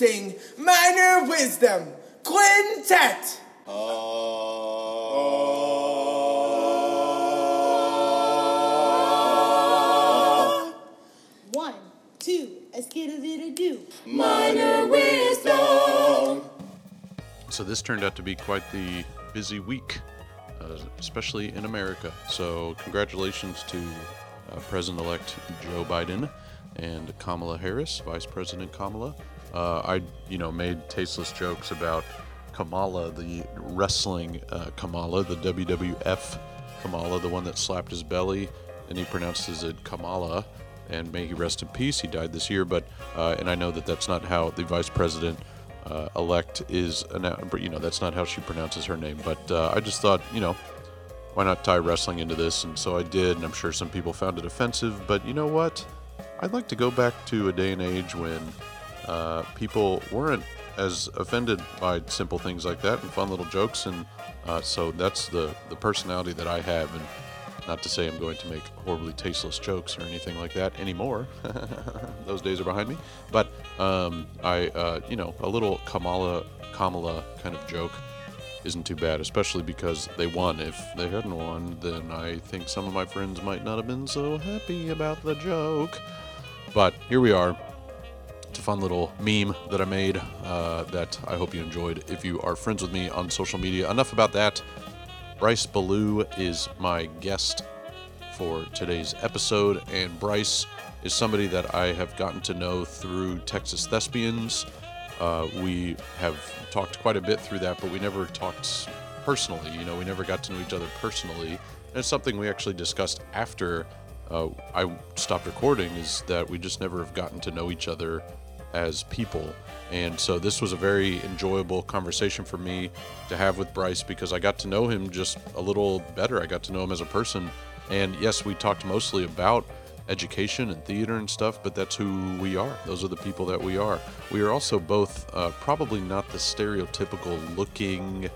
Introducing Minor Wisdom Quintet. One, two, a skittle little do. Minor Wisdom. So this turned out to be quite the busy week, uh, especially in America. So congratulations to uh, President-elect Joe Biden and Kamala Harris, Vice President Kamala. Uh, I, you know, made tasteless jokes about Kamala, the wrestling uh, Kamala, the WWF Kamala, the one that slapped his belly, and he pronounces it Kamala. And may he rest in peace. He died this year, but uh, and I know that that's not how the vice president uh, elect is. You know, that's not how she pronounces her name. But uh, I just thought, you know, why not tie wrestling into this? And so I did, and I'm sure some people found it offensive. But you know what? I'd like to go back to a day and age when uh, people weren't as offended by simple things like that and fun little jokes. And uh, so that's the the personality that I have. And not to say I'm going to make horribly tasteless jokes or anything like that anymore. Those days are behind me. But um, I, uh, you know, a little Kamala Kamala kind of joke isn't too bad, especially because they won. If they hadn't won, then I think some of my friends might not have been so happy about the joke. But here we are. It's a fun little meme that I made uh, that I hope you enjoyed. If you are friends with me on social media, enough about that. Bryce Ballou is my guest for today's episode, and Bryce is somebody that I have gotten to know through Texas Thespians. Uh, we have talked quite a bit through that, but we never talked personally. You know, we never got to know each other personally. And it's something we actually discussed after uh, I stopped recording is that we just never have gotten to know each other as people. And so this was a very enjoyable conversation for me to have with Bryce because I got to know him just a little better. I got to know him as a person. And yes, we talked mostly about education and theater and stuff, but that's who we are. Those are the people that we are. We are also both uh, probably not the stereotypical looking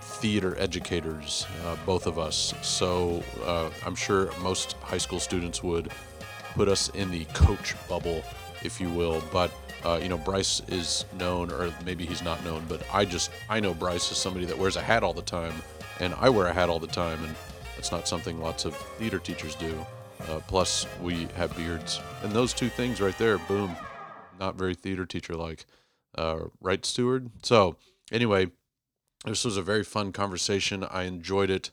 theater educators, uh, both of us. So uh, I'm sure most high school students would put us in the coach bubble, if you will. But uh, you know, Bryce is known, or maybe he's not known, but I just I know Bryce is somebody that wears a hat all the time, and I wear a hat all the time, and that's not something lots of theater teachers do. Uh, plus, we have beards, and those two things right there, boom, not very theater teacher like, uh, right, Steward? So anyway, this was a very fun conversation. I enjoyed it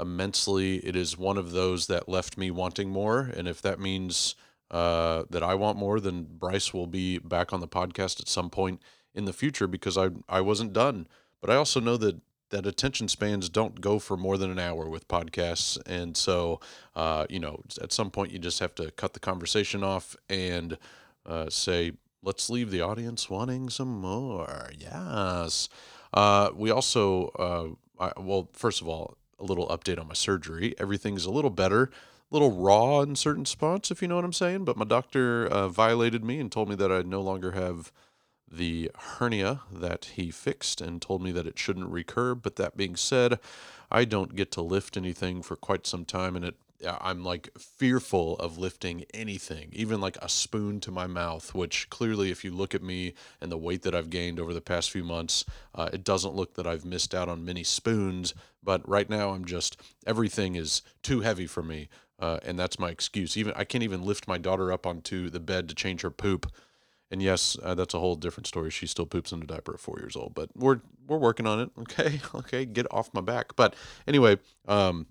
immensely. It is one of those that left me wanting more. And if that means uh, that I want more, then Bryce will be back on the podcast at some point in the future because I, I wasn't done. But I also know that that attention spans don't go for more than an hour with podcasts. And so, uh, you know, at some point you just have to cut the conversation off and uh, say, let's leave the audience wanting some more. Yes. Uh, we also, uh, I, well, first of all, a little update on my surgery. Everything's a little better, little raw in certain spots, if you know what I'm saying. But my doctor uh, violated me and told me that I no longer have the hernia that he fixed and told me that it shouldn't recur. But that being said, I don't get to lift anything for quite some time, and it I'm like fearful of lifting anything, even like a spoon to my mouth, which clearly, if you look at me and the weight that I've gained over the past few months, uh, it doesn't look that I've missed out on many spoons. But right now, I'm just, everything is too heavy for me. Uh, and that's my excuse. Even I can't even lift my daughter up onto the bed to change her poop. And yes, uh, that's a whole different story. She still poops in a diaper at four years old, but we're we're working on it. Okay, okay, get off my back. But anyway, um,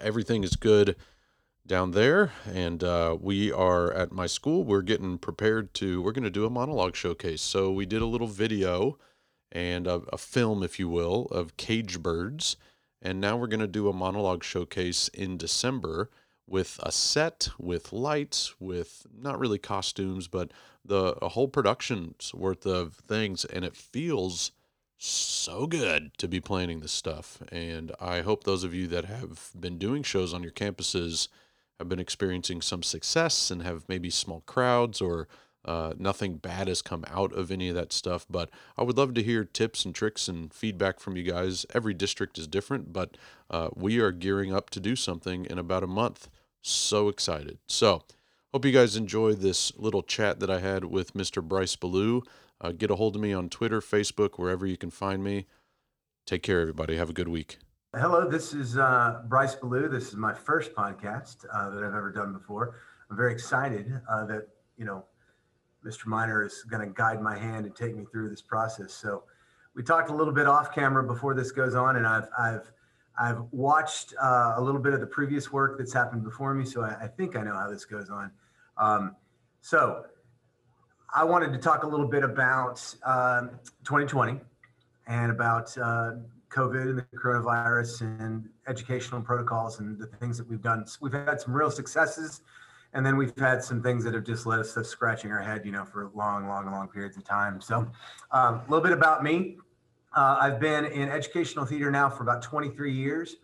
everything is good down there and uh, we are at my school. We're getting prepared to we're going to do a monologue showcase. So we did a little video and a, a film if you will of cage birds and now we're going to do a monologue showcase in december with a set with lights with not really costumes but the a whole production's worth of things and it feels so good to be planning this stuff. And I hope those of you that have been doing shows on your campuses have been experiencing some success and have maybe small crowds or uh, nothing bad has come out of any of that stuff. But I would love to hear tips and tricks and feedback from you guys. Every district is different, but uh, we are gearing up to do something in about a month. So excited. So, Hope you guys enjoy this little chat that I had with Mr. Bryce Ballou. Uh, get a hold of me on Twitter, Facebook, wherever you can find me. Take care, everybody. Have a good week. Hello, this is uh, Bryce Ballou. This is my first podcast uh, that I've ever done before. I'm very excited uh, that you know Mr. Miner is going to guide my hand and take me through this process. So we talked a little bit off camera before this goes on, and I've I've I've watched uh, a little bit of the previous work that's happened before me, so I, I think I know how this goes on. Um, so I wanted to talk a little bit about 2020 um, and about uh, COVID and the coronavirus and educational protocols and the things that we've done. We've had some real successes, and then we've had some things that have just led us to scratching our head, you know, for long, long, long periods of time. So, um, a little bit about me. Uh, I've been in educational theater now for about 23 years.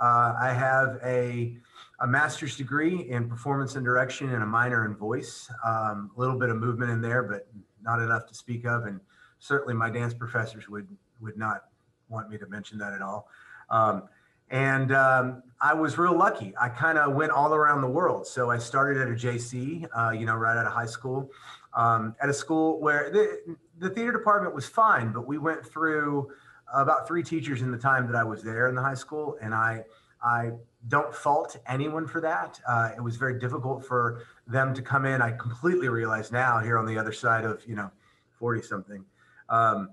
Uh, I have a, a master's degree in performance and direction and a minor in voice. Um, a little bit of movement in there, but not enough to speak of. And certainly my dance professors would would not want me to mention that at all. Um, and um, I was real lucky. I kind of went all around the world. So I started at a JC, uh, you know, right out of high school, um, at a school where the, the theater department was fine, but we went through about three teachers in the time that I was there in the high school, and I I don't fault anyone for that. Uh, it was very difficult for them to come in. I completely realize now here on the other side of you know forty something. Um,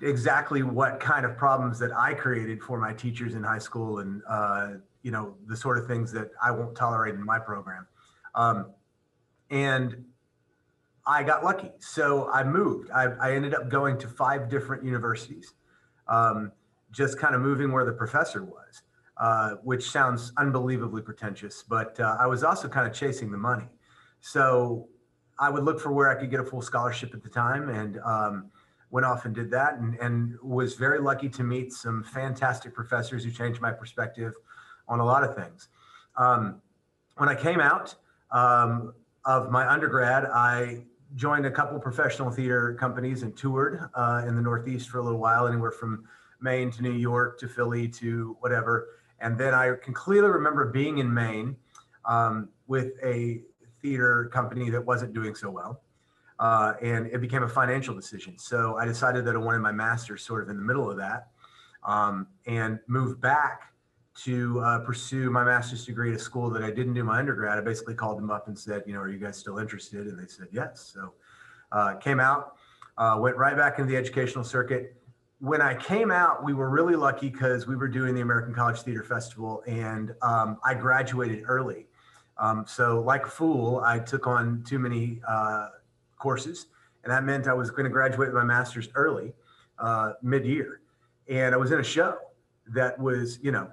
exactly what kind of problems that I created for my teachers in high school and, uh, you know, the sort of things that I won't tolerate in my program. Um, and I got lucky. So I moved. I, I ended up going to five different universities, um, just kind of moving where the professor was, uh, which sounds unbelievably pretentious, but uh, I was also kind of chasing the money. So I would look for where I could get a full scholarship at the time. And, um, went off and did that and, and was very lucky to meet some fantastic professors who changed my perspective on a lot of things. Um, when I came out um, of my undergrad, I joined a couple professional theater companies and toured uh, in the Northeast for a little while, anywhere from Maine to New York to Philly to whatever. And then I can clearly remember being in Maine um, with a theater company that wasn't doing so well uh, and it became a financial decision. So I decided that I wanted my master's sort of in the middle of that, um, and moved back to uh, pursue my master's degree at a school that I didn't do my undergrad. I basically called them up and said, you know, are you guys still interested? And they said yes. So uh, came out, uh, went right back into the educational circuit. When I came out, we were really lucky because we were doing the American College Theater Festival, and um, I graduated early. Um, so, like a fool, I took on too many uh, courses, and that meant I was going to graduate with my master's early, uh, mid-year, and I was in a show that was, you know,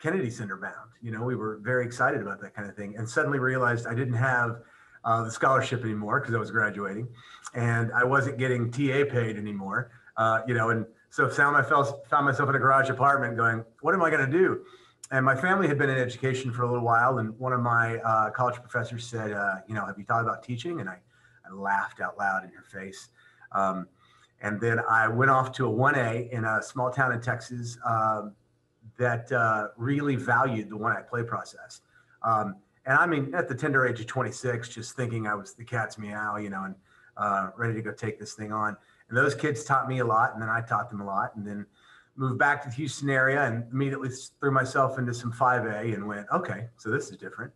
Kennedy Center bound. You know, we were very excited about that kind of thing, and suddenly realized I didn't have uh, the scholarship anymore because I was graduating, and I wasn't getting TA paid anymore. Uh, you know, and so found myself found myself in a garage apartment, going, "What am I going to do?" And my family had been in education for a little while, and one of my uh, college professors said, uh, "You know, have you thought about teaching?" And I I laughed out loud in her face. Um, and then I went off to a 1A in a small town in Texas um, that uh, really valued the one act play process. Um, and I mean, at the tender age of 26, just thinking I was the cat's meow, you know, and uh, ready to go take this thing on. And those kids taught me a lot, and then I taught them a lot, and then moved back to the Houston area and immediately threw myself into some 5A and went, okay, so this is different.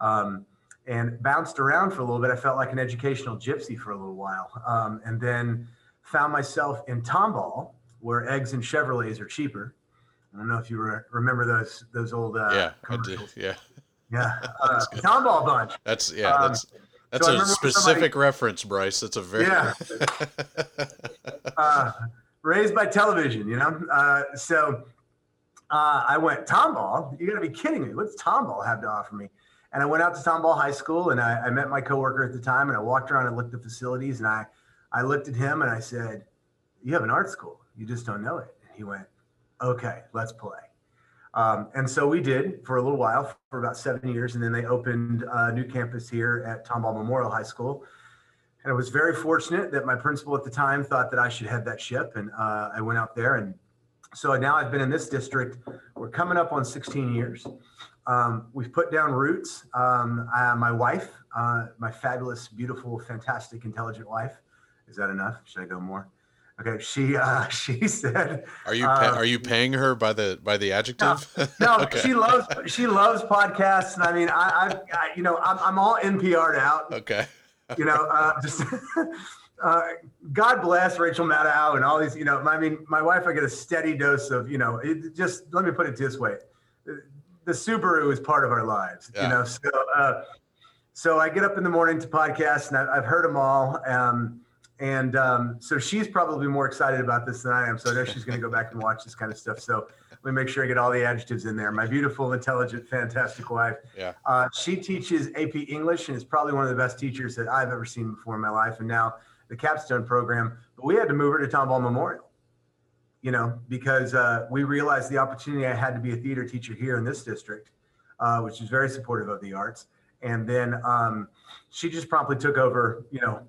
Um, and bounced around for a little bit. I felt like an educational gypsy for a little while, um, and then found myself in Tomball, where eggs and Chevrolets are cheaper. I don't know if you re- remember those those old uh, yeah, I do. Yeah, yeah, uh, Tomball bunch. That's yeah, um, that's that's so a specific somebody, reference, Bryce. That's a very yeah. uh, raised by television, you know. Uh, so uh, I went Tomball. You got to be kidding me! What's Tomball have to offer me? And I went out to Tomball High School and I, I, met my coworker at the time and I walked around and looked at facilities and I, I looked at him and I said, You have an art school. You just don't know it. And he went, Okay, let's play. Um, and so we did for a little while, for about seven years. And then they opened a new campus here at Tomball Memorial High School. And I was very fortunate that my principal at the time thought that I should head that ship. And uh, I went out there. And so now I've been in this district. We're coming up on 16 years. Um, we've put down roots. Um, uh, my wife, uh, my fabulous, beautiful, fantastic, intelligent wife. Is that enough? Should I go more? Okay. She uh, she said. Are you pa- uh, are you paying her by the by the adjective? No, Okay. she loves she loves podcasts, and I mean, I, I, I you know, I'm, I'm all NPR'd out. Okay. You know, uh, just uh, God bless Rachel Maddow and all these. You know, I mean, my wife, I get a steady dose of you know. It just let me put it this way: the Subaru is part of our lives. Yeah. You know, so uh, so I get up in the morning to podcasts, and I, I've heard them all. Um, and um, so she's probably more excited about this than I am. So I know she's going to go back and watch this kind of stuff. So let me make sure I get all the adjectives in there. My beautiful, intelligent, fantastic wife. Yeah. Uh, she teaches AP English and is probably one of the best teachers that I've ever seen before in my life. And now the capstone program, but we had to move her to Tomball Memorial, you know, because uh, we realized the opportunity I had to be a theater teacher here in this district, uh, which is very supportive of the arts. And then um, she just promptly took over, you know,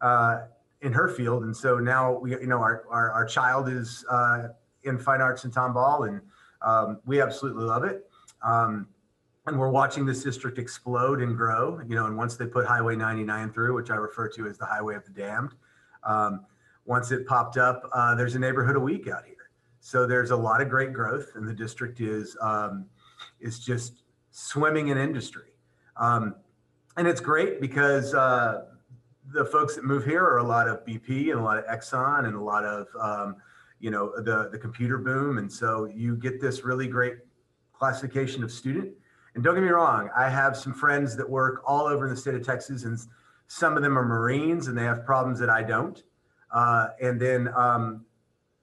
uh, in her field. And so now we, you know, our, our, our child is uh, in fine arts in Tomball and um, we absolutely love it. Um, and we're watching this district explode and grow, you know, and once they put Highway 99 through, which I refer to as the Highway of the Damned, um, once it popped up, uh, there's a neighborhood a week out here. So there's a lot of great growth, and the district is um, is just swimming in industry, um, and it's great because uh, the folks that move here are a lot of BP and a lot of Exxon and a lot of um, you know the the computer boom, and so you get this really great classification of student. And don't get me wrong, I have some friends that work all over in the state of Texas, and some of them are Marines and they have problems that I don't. Uh, and then um,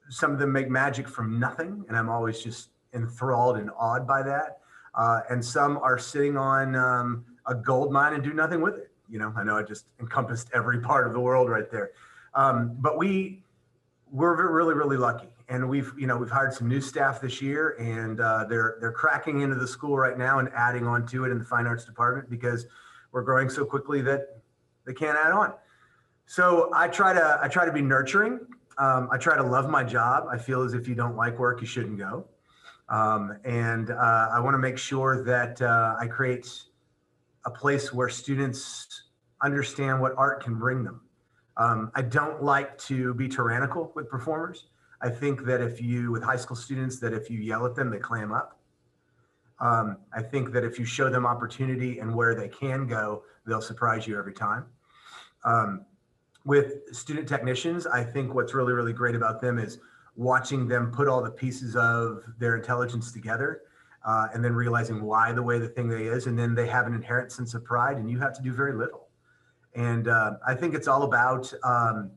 some of them make magic from nothing, and I'm always just enthralled and awed by that. Uh, and some are sitting on um, a gold mine and do nothing with it. You know, I know I just encompassed every part of the world right there. Um, but we we're really really lucky, and we've you know we've hired some new staff this year, and uh, they're they're cracking into the school right now and adding on to it in the fine arts department because we're growing so quickly that they can't add on. So I try to I try to be nurturing. Um, I try to love my job. I feel as if you don't like work, you shouldn't go. Um, and uh, I want to make sure that uh, I create a place where students understand what art can bring them. Um, I don't like to be tyrannical with performers. I think that if you, with high school students, that if you yell at them, they clam up. Um, I think that if you show them opportunity and where they can go, they'll surprise you every time. Um, with student technicians, I think what's really, really great about them is watching them put all the pieces of their intelligence together uh, and then realizing why the way the thing they is. And then they have an inherent sense of pride, and you have to do very little. And uh, I think it's all about um,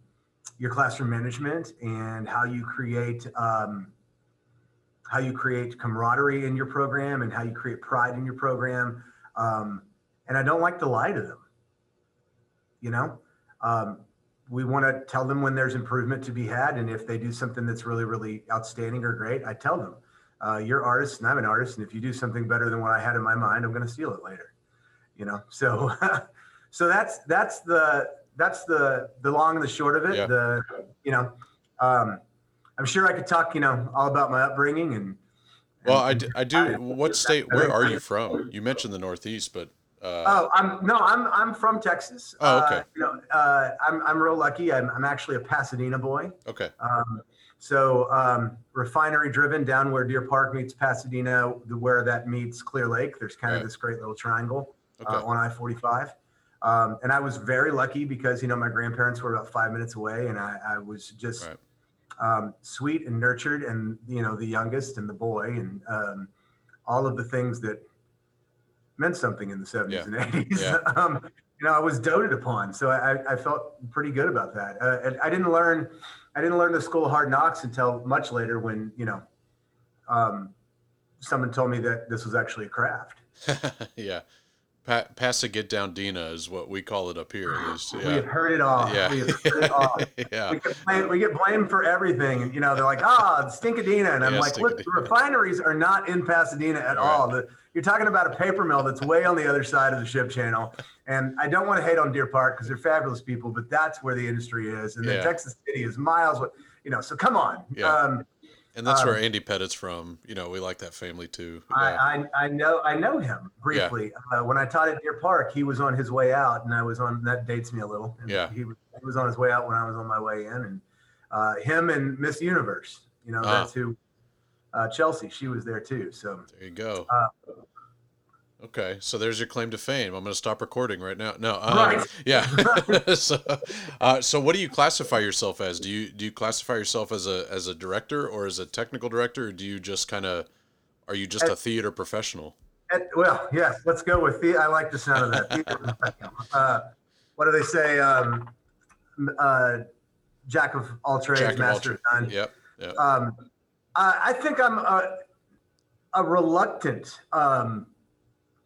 your classroom management and how you create um, how you create camaraderie in your program and how you create pride in your program. Um, and I don't like to lie to them. You know, um, we want to tell them when there's improvement to be had, and if they do something that's really, really outstanding or great, I tell them, uh, "You're artists, and I'm an artist, and if you do something better than what I had in my mind, I'm going to steal it later." You know, so so that's that's the that's the the long and the short of it. Yeah. The you know, um, I'm sure I could talk you know all about my upbringing and. Well, I, d- I do. What state? Where are you from? You mentioned the Northeast, but uh, Oh, I'm no, I'm I'm from Texas. Oh, okay. Uh, you know, uh, I'm I'm real lucky. I'm I'm actually a Pasadena boy. okay, Um, so um, refinery driven down where Deer Park meets Pasadena, the, where that meets Clear Lake. There's kind Right. of this great little triangle okay, uh, on I-45. Um, and I was very lucky because you know my grandparents were about five minutes away, and I, I was just Right. um, sweet and nurtured, and you know the youngest and the boy, and um, all of the things that meant something in the 70s Yeah. and 80s. Yeah. um, you know, I was doted upon, so I, I felt pretty good about that. Uh, and I didn't learn, I didn't learn the school hard knocks until much later when you know, um, someone told me that this was actually a craft. yeah. Pa- pass a get down Dina is what we call it up here. Least. We have heard it all. yeah, We it all. yeah. we get blamed, we get blamed for everything. You know, they're like, ah, Stinkadena. And I'm Yeah, like, look, the refineries are not in Pasadena at Right. all. The, you're talking about a paper mill that's way on the other side of the ship channel. And I don't want to hate on Deer Park because they're fabulous people, but that's where the industry is. And then Texas City is miles, wa- you know, so come on. Yeah. Um, And that's where Um, Andy Pettitte's from. You know, we like that family too. Yeah. I, I I know I know him briefly. Uh, when I taught at Deer Park, he was on his way out, and I was on. That dates me a little. And Yeah. he was he was on his way out when I was on my way in, and uh, him and Miss Universe. You know, Ah. that's who. Uh, Chelsi, she was there too. So There you go. Okay, so there's your claim to fame. I'm going to stop recording right now. No, um, Right. yeah. so, uh, so what do you classify yourself as? Do you do you classify yourself as a as a director or as a technical director, or do you just kind of are you just a theater professional? And- well, yes, let's go with the. I like the sound of that. Uh, what do they say? Um, uh, jack of all trades, Jack master of none. Yep. Yep. Um, I, I think I'm a, a reluctant um,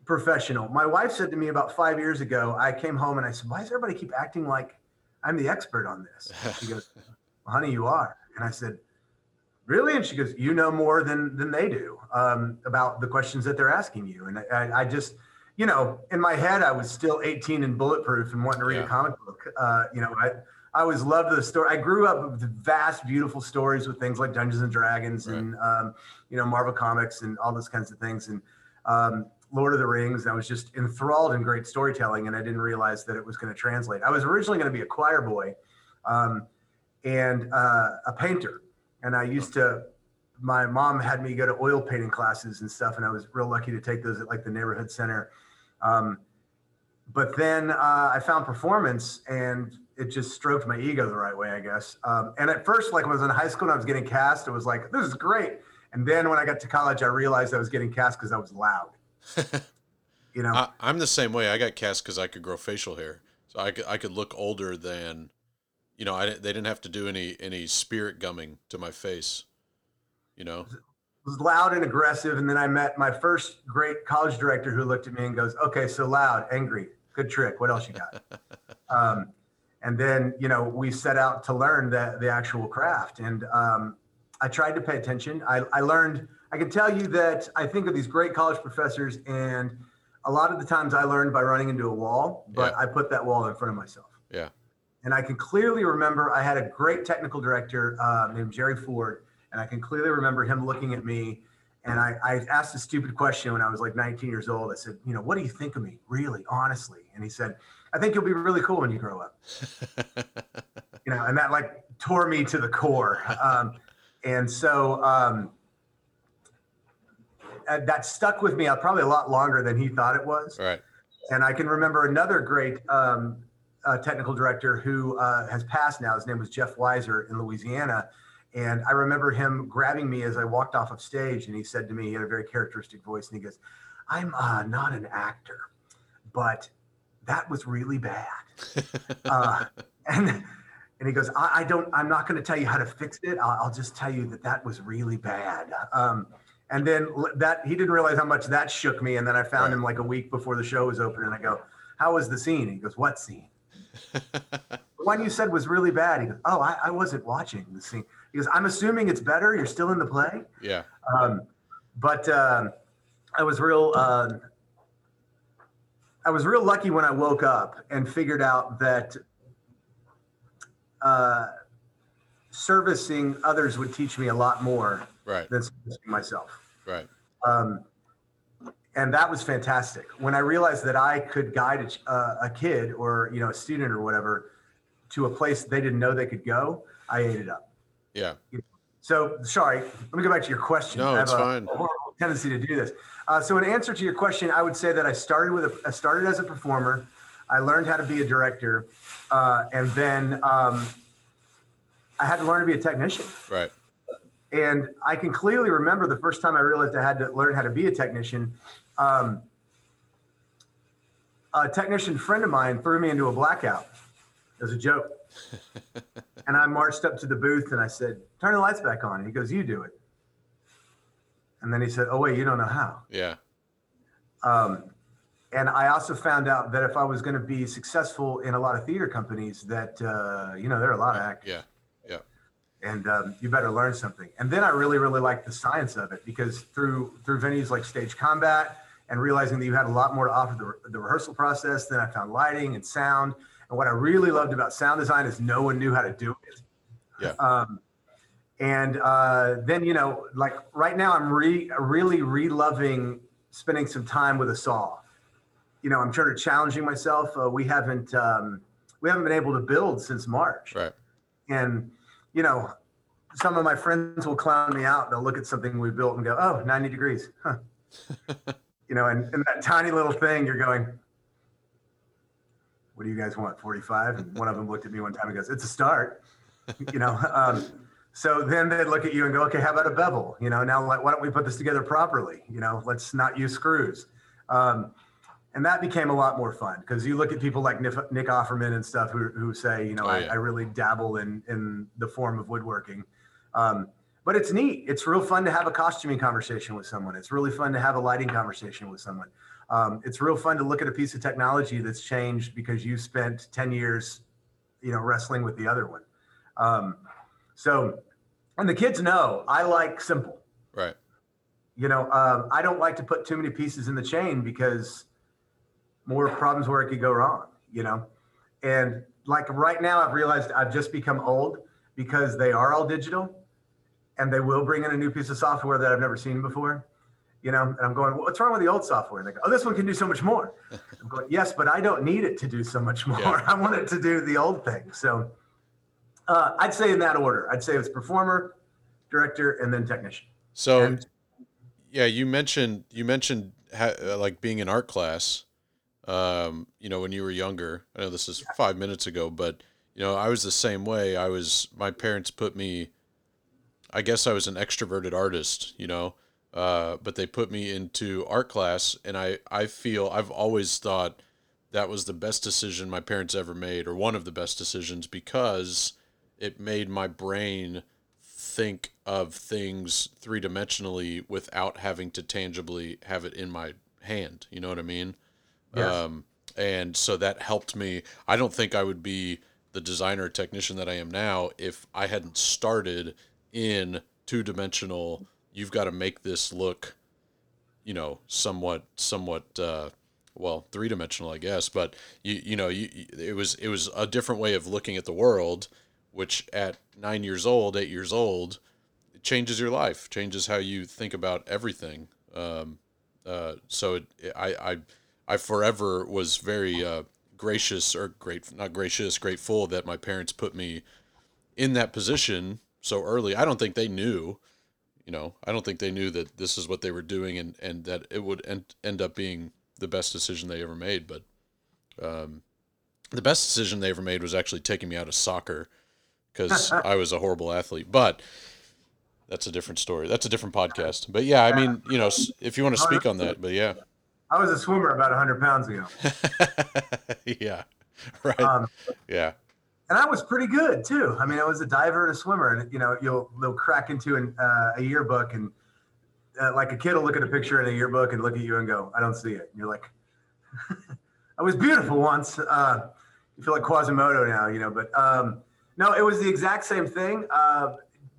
professional. My wife said to me about five years ago, I came home and I said, Why does everybody keep acting like I'm the expert on this? She goes, well, Honey, you are. And I said, Really? And she goes, You know more than, than they do um, about the questions that they're asking you. And I, I, just, you know, in my head, I was still 18 and bulletproof and wanting to read Yeah. a comic book. Uh, you know, I, I always loved the story. I grew up with vast, beautiful stories with things like Dungeons and Dragons and um, you know Marvel comics and all those kinds of things and um, Lord of the Rings. I was just enthralled in great storytelling, and I didn't realize that it was going to translate. I was originally going to be a choir boy um, and uh, a painter, and I used to. My mom had me go to oil painting classes and stuff, and I was real lucky to take those at like the neighborhood center. Um, but then uh, I found performance, and it just stroked my ego the right way, I guess. Um, and at first, like when I was in high school and I was getting cast, it was like, this is great. And then when I got to college, I realized I was getting cast because I was loud. You know, I, I'm the same way. I got cast because I could grow facial hair, so I could I could look older than, you know, I they didn't have to do any any spirit gumming to my face, you know. was loud and aggressive. And then I met my first great college director who looked at me and goes, okay, so loud, angry, good trick. What else you got? um, and then, you know, we set out to learn the, the actual craft. And um, I tried to pay attention. I, I learned, I can tell you that I think of these great college professors and a lot of the times I learned by running into a wall, but Yeah. I put that wall in front of myself. Yeah. And I can clearly remember I had a great technical director uh, named Jerry Ford, and I can clearly remember him looking at me. And I, I asked a stupid question when I was like 19 years old. I said, You know, what do you think of me, really, honestly? And he said, I think you'll be really cool when you grow up. You know, and that like tore me to the core. Um, and so um, uh, that stuck with me uh, probably a lot longer than he thought it was. Right. And I can remember another great um, uh, technical director who uh, has passed now. His name was Jeff Weiser in Louisiana. And I remember him grabbing me as I walked off of stage. And he said to me, he had a very characteristic voice. And he goes, I'm uh, not an actor, but that was really bad. Uh, and, and he goes, I, I don't, I'm not going to tell you how to fix it. I'll, I'll just tell you that that was really bad. Um, and then that he didn't realize how much that shook me. And then I found Right. him like a week before the show was open, and I go, "How was the scene?" He goes, "What scene?" The one you said was really bad. He goes, "Oh, I, I wasn't watching the scene." He goes, "I'm assuming it's better. You're still in the play." yeah. Um, but um, I was real. Um, I was real lucky when I woke up and figured out that uh, servicing others would teach me a lot more Right. than myself. Right. Um, and that was fantastic. When I realized that I could guide a, a kid or you know a student or whatever to a place they didn't know they could go, I ate it up. Yeah. So sorry, let me go back to your question. No, I have it's a fine. horrible tendency to do this. Uh, so in answer to your question, I would say that I started with a, I started as a performer. I learned how to be a director, uh, and then um, I had to learn to be a technician. Right. And I can clearly remember the first time I realized I had to learn how to be a technician. Um, a technician friend of mine threw me into a blackout as a joke. and I marched up to the booth and I said, Turn the lights back on. And he goes, You do it. And then he said, Oh, wait, you don't know how. Yeah. Um, and I also found out that if I was going to be successful in a lot of theater companies, that, uh, you know, there are a lot of actors Yeah. And um, you better learn something. And then I really, really liked the science of it because through through venues like Stage Combat and realizing that you had a lot more to offer the, the rehearsal process, then I found lighting and sound. And what I really loved about sound design is no one knew how to do it. Yeah. Um, And uh, then, you know, like right now, I'm re- really re-loving spending some time with a saw. You know, I'm sort of challenging myself. Uh, we haven't um, we haven't been able to build since March, Right. and you know, some of my friends will clown me out. They'll look at something we built and go, "Oh, 90 degrees," huh? you know, and, and that tiny little thing, you're going, "What do you guys want? 45?" And one of them looked at me one time and goes, "It's a start," you know. Um, so then they'd look at you and go, "Okay, how about a bevel?" You know, now like, why don't we put this together properly? You know, let's not use screws. Um, and that became a lot more fun because you look at people like Nick Nick Offerman and stuff who, who say, you know, Oh, I, yeah. I really dabble in in the form of woodworking. Um, but it's neat. It's real fun to have a costuming conversation with someone. It's really fun to have a lighting conversation with someone. Um, it's real fun to look at a piece of technology that's changed because you spent 10 years, you know, wrestling with the other one. Um, so, and the kids know I like simple. Right. You know, um, I don't like to put too many pieces in the chain because more problems where it could go wrong, you know? And like right now, I've realized I've just become old because they are all digital and they will bring in a new piece of software that I've never seen before. You know, and I'm going, well, what's wrong with the old software? And they go, oh, this one can do so much more. I'm going, yes, but I don't need it to do so much more. Yeah. I want it to do the old thing. So uh, I'd say in that order, I'd say it's performer, director, and then technician. So, And- yeah, you mentioned you mentioned uh, like being in art class. Um, you know, when you were younger. I know this is five minutes ago, but you know, I was the same way. I was. My parents put me. I guess I was an extroverted artist. You know, uh, but they put me into art class, and I I feel I've always thought that was the best decision my parents ever made, or one of the best decisions, because it made my brain think of things three dimensionally without having to tangibly have it in my hand. You know what I mean? Yes. Um, and so that helped me. I don't think I would be the designer technician that I am now if I hadn't started in two dimensional. You've got to make this look, you know, somewhat, somewhat, uh, well, three dimensional, I guess. But you, you know, you, it was, it was a different way of looking at the world, which at nine years old, eight years old, it changes your life, changes how you think about everything. Um, uh, so it, I, I, I forever was very uh, gracious or great, not gracious, grateful that my parents put me in that position so early. I don't think they knew, you know, I don't think they knew that this is what they were doing and, and that it would end, end up being the best decision they ever made. But um, the best decision they ever made was actually taking me out of soccer because I was a horrible athlete. But that's a different story. That's a different podcast. But yeah, I mean, you know, if you want to speak on that, but yeah. I was a swimmer about 100 pounds ago. yeah. Right. Um, yeah. and I was pretty good too. I mean, I was a diver and a swimmer, and you know, you'll they'll crack into an, uh, a yearbook, and uh, like a kid will look at a picture in a yearbook and look at you and go, "I don't see it." And you're like, "I was beautiful once." Uh, you feel like Quasimodo now, you know. But um, no, it was the exact same thing. Uh,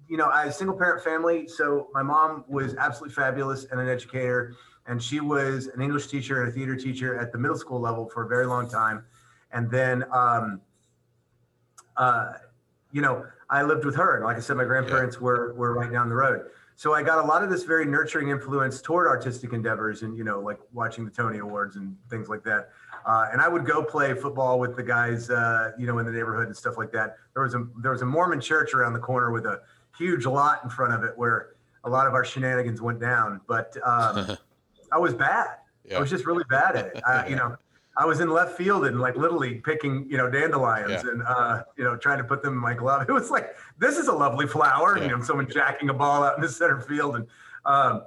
you know, I single parent family, so my mom was absolutely fabulous and an educator, and she was an English teacher and a theater teacher at the middle school level for a very long time, and then. Um, uh, you know, I lived with her, and like I said, my grandparents were were right down the road. So I got a lot of this very nurturing influence toward artistic endeavors, and you know, like watching the Tony Awards and things like that. Uh, and I would go play football with the guys, uh, you know, in the neighborhood and stuff like that. There was a there was a Mormon church around the corner with a huge lot in front of it where a lot of our shenanigans went down. But um, I was bad. Yeah. I was just really bad at it. I, you know, I was in left field and like literally picking, you know, dandelions Yeah. and, uh, you know, trying to put them in my glove. It was like, this is a lovely flower, Yeah. you know, someone jacking a ball out in the center field. And, um,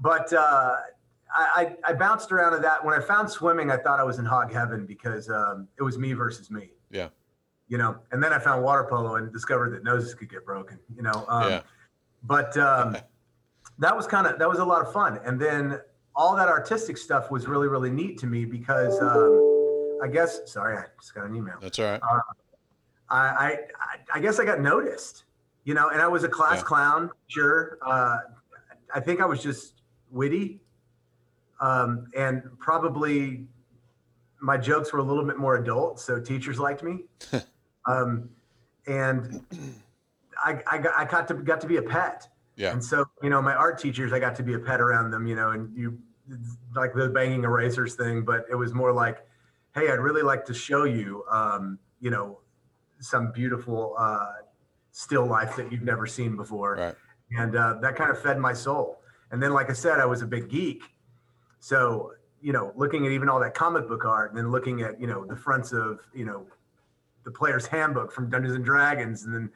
but uh, I, I I bounced around to that. When I found swimming, I thought I was in hog heaven because um, it was me versus me, Yeah. you know, and then I found water polo and discovered that noses could get broken, you know. Um, yeah. but um, that was kind of that was a lot of fun and then all that artistic stuff was really really neat to me because um, i guess sorry i just got an email That's all right. I, I i guess i got noticed you know and i was a class Yeah. clown sure uh, i think i was just witty um, and probably my jokes were a little bit more adult so teachers liked me um, and I, I got, I got to, got to be a pet. Yeah. And so, you know, my art teachers, I got to be a pet around them, you know, and you like the banging erasers thing, but it was more like, Hey, I'd really like to show you, um, you know, some beautiful, uh, still life that you've never seen before. Right. And, uh, that kind of fed my soul. And then, like I said, I was a big geek. So, you know, looking at even all that comic book art and then looking at, you know, the fronts of, you know, the player's handbook from Dungeons and Dragons and then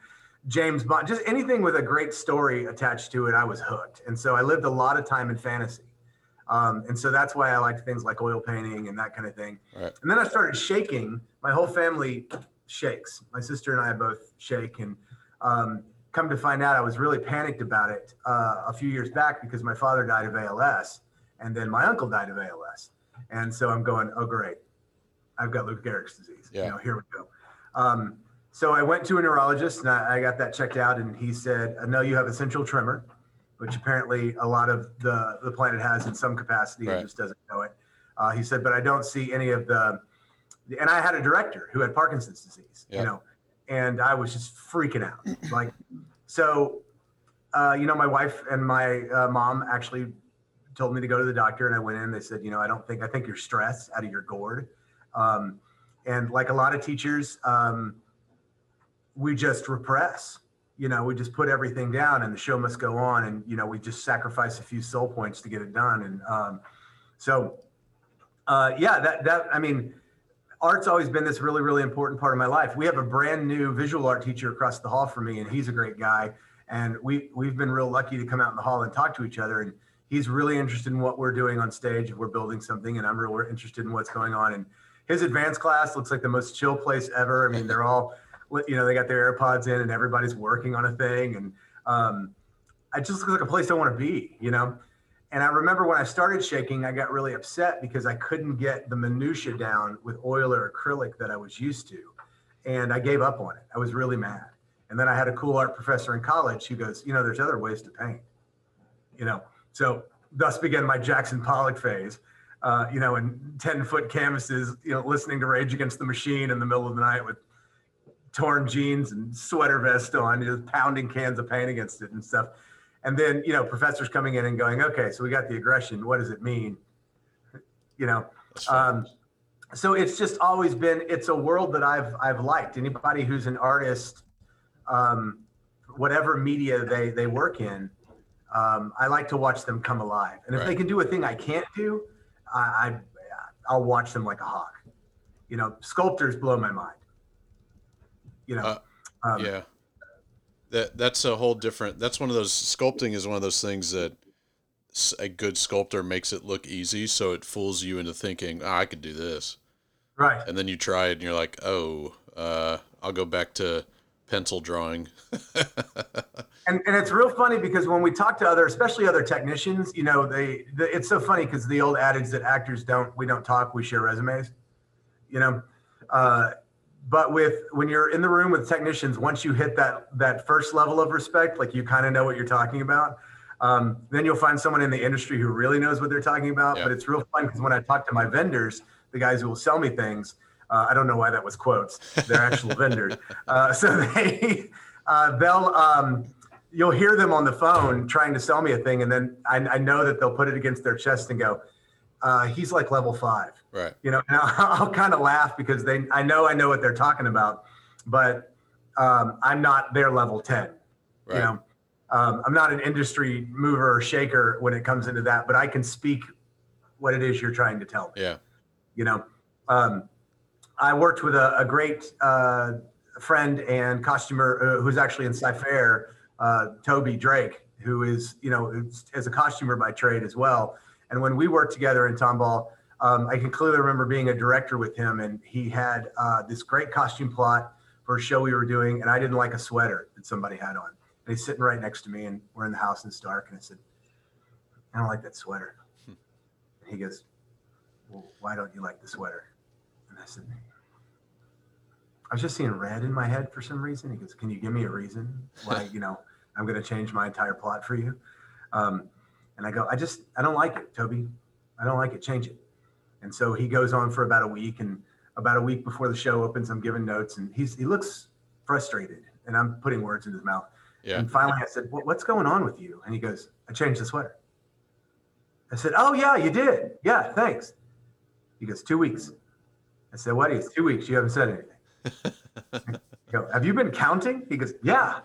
James Bond, just anything with a great story attached to it, I was hooked. And so I lived a lot of time in fantasy. Um, and so that's why I liked things like oil painting and that kind of thing. Right. And then I started shaking. My whole family shakes. My sister and I both shake. And um, come to find out, I was really panicked about it uh, a few years back because my father died of ALS and then my uncle died of ALS. And so I'm going, oh, great. I've got Lou Gehrig's disease. Yeah. You know, here we go. Um, so I went to a neurologist and I, I got that checked out, and he said, "I know you have essential tremor, which apparently a lot of the the planet has in some capacity Right. and just doesn't know it." Uh, he said, "But I don't see any of the." And I had a director who had Parkinson's disease, Yeah. you know, and I was just freaking out. Like, so, uh, you know, my wife and my uh, mom actually told me to go to the doctor, and I went in. They said, you know, I don't think I think you're stressed out of your gourd. Um, and like a lot of teachers, um, we just repress. You know, we just put everything down, and the show must go on. And you know, we just sacrifice a few soul points to get it done. And um, so, uh, yeah, that that I mean, art's always been this really really important part of my life. We have a brand new visual art teacher across the hall from me, and he's a great guy. And we we've been real lucky to come out in the hall and talk to each other. And he's really interested in what we're doing on stage. If we're building something, and I'm real interested in what's going on. And his advanced class looks like the most chill place ever. I mean, they're all, you know, they got their AirPods in and everybody's working on a thing. And um, it just looks like a place I want to be, you know? And I remember when I started shaking, I got really upset because I couldn't get the minutia down with oil or acrylic that I was used to. And I gave up on it. I was really mad. And then I had a cool art professor in college who goes, you know, there's other ways to paint, you know? So thus began my Jackson Pollock phase uh, you know, and 10 foot canvases, you know, listening to Rage Against the Machine in the middle of the night with torn jeans and sweater vest on, just pounding cans of paint against it and stuff. And then, you know, professors coming in and going, okay, so we got the aggression. What does it mean? You know, um, so it's just always been, it's a world that I've, I've liked anybody who's an artist, um, whatever media they, they work in, um, I like to watch them come alive. And if they can do a thing I can't do, I, I I'll watch them like a hawk. You know, sculptors blow my mind. You know, Uh, um, yeah. That that's a whole different that's one of those sculpting is one of those things that a good sculptor makes it look easy so it fools you into thinking "Ah, i could do this. Right. and then you try it and you're like oh uh, i'll go back to pencil drawing. And, and it's real funny because when we talk to other, especially other technicians, you know, they, the, it's so funny because the old adage that actors don't, we don't talk, we share resumes, you know, uh, but with, when you're in the room with technicians, once you hit that, that first level of respect, like you kind of know what you're talking about. Um, then you'll find someone in the industry who really knows what they're talking about. Yeah. But it's real fun because when I talk to my vendors, the guys who will sell me things, uh, I don't know why that was quotes. They're actual vendors. Uh, so they, uh, they'll, um, you'll hear them on the phone trying to sell me a thing, and then I, I know that they'll put it against their chest and go, uh, "He's like level five. Right. You know, and I'll, I'll kind of laugh because they, I know, I know what they're talking about, but um, I'm not their level ten. right. You know, um, I'm not an industry mover or shaker when it comes into that, but I can speak what it is you're trying to tell me. Yeah. You know um, i worked with a, a great uh, friend and costumer uh, who's actually in Cy-Fair, uh, toby drake who is you know is, is a costumer by trade as well. And when we worked together in tomball um, i can clearly remember being a director with him and he had uh, this great costume plot for a show we were doing and i didn't like a sweater that somebody had on and he's sitting right next to me and we're in the house and it's dark and i said i don't like that sweater and he goes well, why don't you like the sweater? And I said, I was just seeing red in my head for some reason. He goes, can you give me a reason why, you know, I'm going to change my entire plot for you? Um, and I go, I just, I don't like it, Toby. I don't like it. Change it. And so he goes on for about a week and about a week before the show opens, I'm giving notes and he's, he looks frustrated and I'm putting words in his mouth. Yeah. And finally, I said, "What- "What's going on with you?" And he goes, "I changed the sweater." I said, "Oh yeah, you did. Yeah, thanks." He goes, two weeks." I said, "What is two weeks? You haven't said anything." Go, "Have you been counting?" He goes, "Yeah."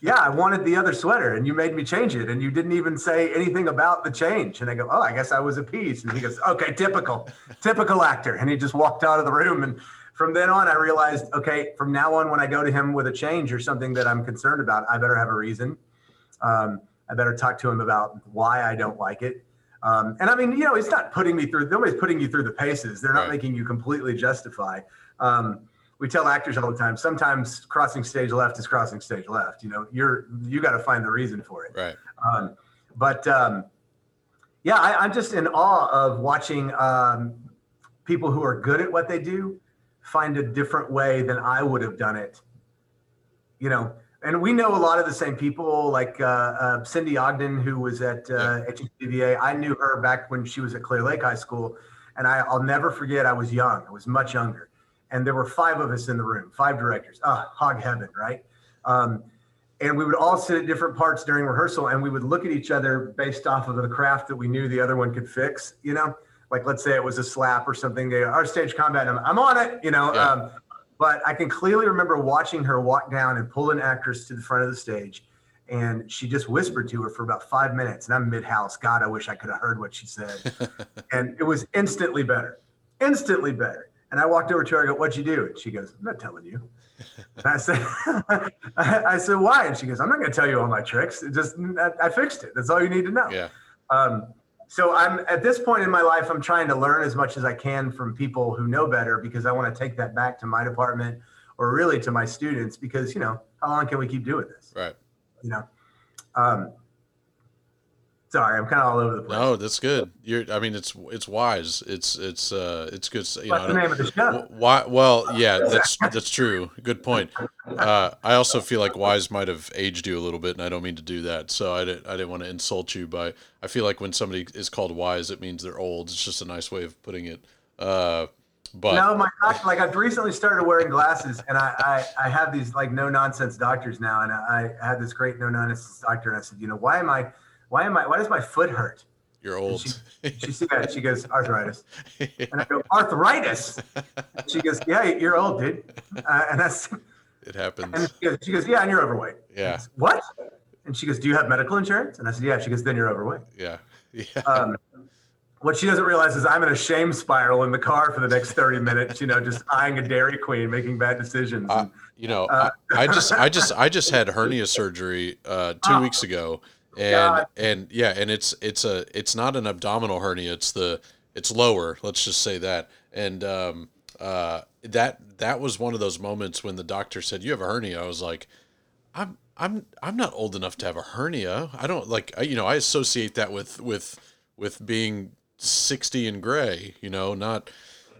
Yeah, I wanted the other sweater and you made me change it and you didn't even say anything about the change. And I go, Oh, I guess I was appeased. And he goes, Okay, typical, typical actor. And he just walked out of the room. And from then on, I realized, okay, from now on, when I go to him with a change or something that I'm concerned about, I better have a reason. Um, I better talk to him about why I don't like it. Um, and I mean, you know, it's not putting me through, nobody's putting you through the paces. They're not Right. making you completely justify. Um, we tell actors all the time, sometimes crossing stage left is crossing stage left. You know, you're, you got to find the reason for it. Right. Um, but um, yeah, I, I'm just in awe of watching um, people who are good at what they do find a different way than I would have done it. You know, and we know a lot of the same people, like uh, uh, Cindy Ogden, who was at uh, HCVA. I knew her back when she was at Clear Lake High School, and I, I'll never forget. I was young; I was much younger, and there were five of us in the room, five directors. Ah, hog heaven, right? Um, and we would all sit at different parts during rehearsal and we would look at each other based off of the craft that we knew the other one could fix you know like let's say it was a slap or something they our stage combat I'm, I'm on it you know Yeah. um, but i can clearly remember watching her walk down and pull an actress to the front of the stage and she just whispered to her for about five minutes and i'm mid-house god i wish i could have heard what she said and it was instantly better instantly better and i walked over to her i go what'd you do and she goes i'm not telling you and I said, I said, why? And she goes, I'm not going to tell you all my tricks. It just, I, I fixed it. That's all you need to know. Yeah. Um, so I'm at this point in my life, I'm trying to learn as much as I can from people who know better because I want to take that back to my department or really to my students because, you know, how long can we keep doing this? Right. You know? Um, sorry, I'm kind of all over the place. No, that's good. You're. I mean, it's it's wise. It's it's uh it's good. You What's know, the name of the show? Why? Well, yeah, that's that's true. Good point. Uh, I also feel like Wise might have aged you a little bit, and I don't mean to do that. So I didn't. I didn't want to insult you by. I feel like when somebody is called wise, it means they're old. It's just a nice way of putting it. Uh, but No, my like I've recently started wearing glasses, and I, I I have these like no nonsense doctors now, and I, I had this great no nonsense doctor, and I said, you know, why am I, why am I, why does my foot hurt? you're old. She said, yeah, she goes arthritis, and I go arthritis. She goes, yeah, you're old, dude, uh, and that's, it and happens. she goes, she goes, yeah, and you're overweight. Yeah. What? And she goes, do you have medical insurance? And I said, yeah. She goes, then you're overweight. Yeah. Yeah. Um, what she doesn't realize is I'm in a shame spiral in the car for the next 30 minutes, you know, just eyeing a Dairy Queen, making bad decisions. Uh, you know, I, I just, I just, I just had hernia surgery uh, two Oh, weeks ago, and God. and yeah, and it's it's a it's not an abdominal hernia. It's the it's lower. Let's just say that. And um, uh, that that was one of those moments when the doctor said you have a hernia. I was like, I'm I'm I'm not old enough to have a hernia. I don't like I, you know I associate that with with with being sixty and gray. You know, not.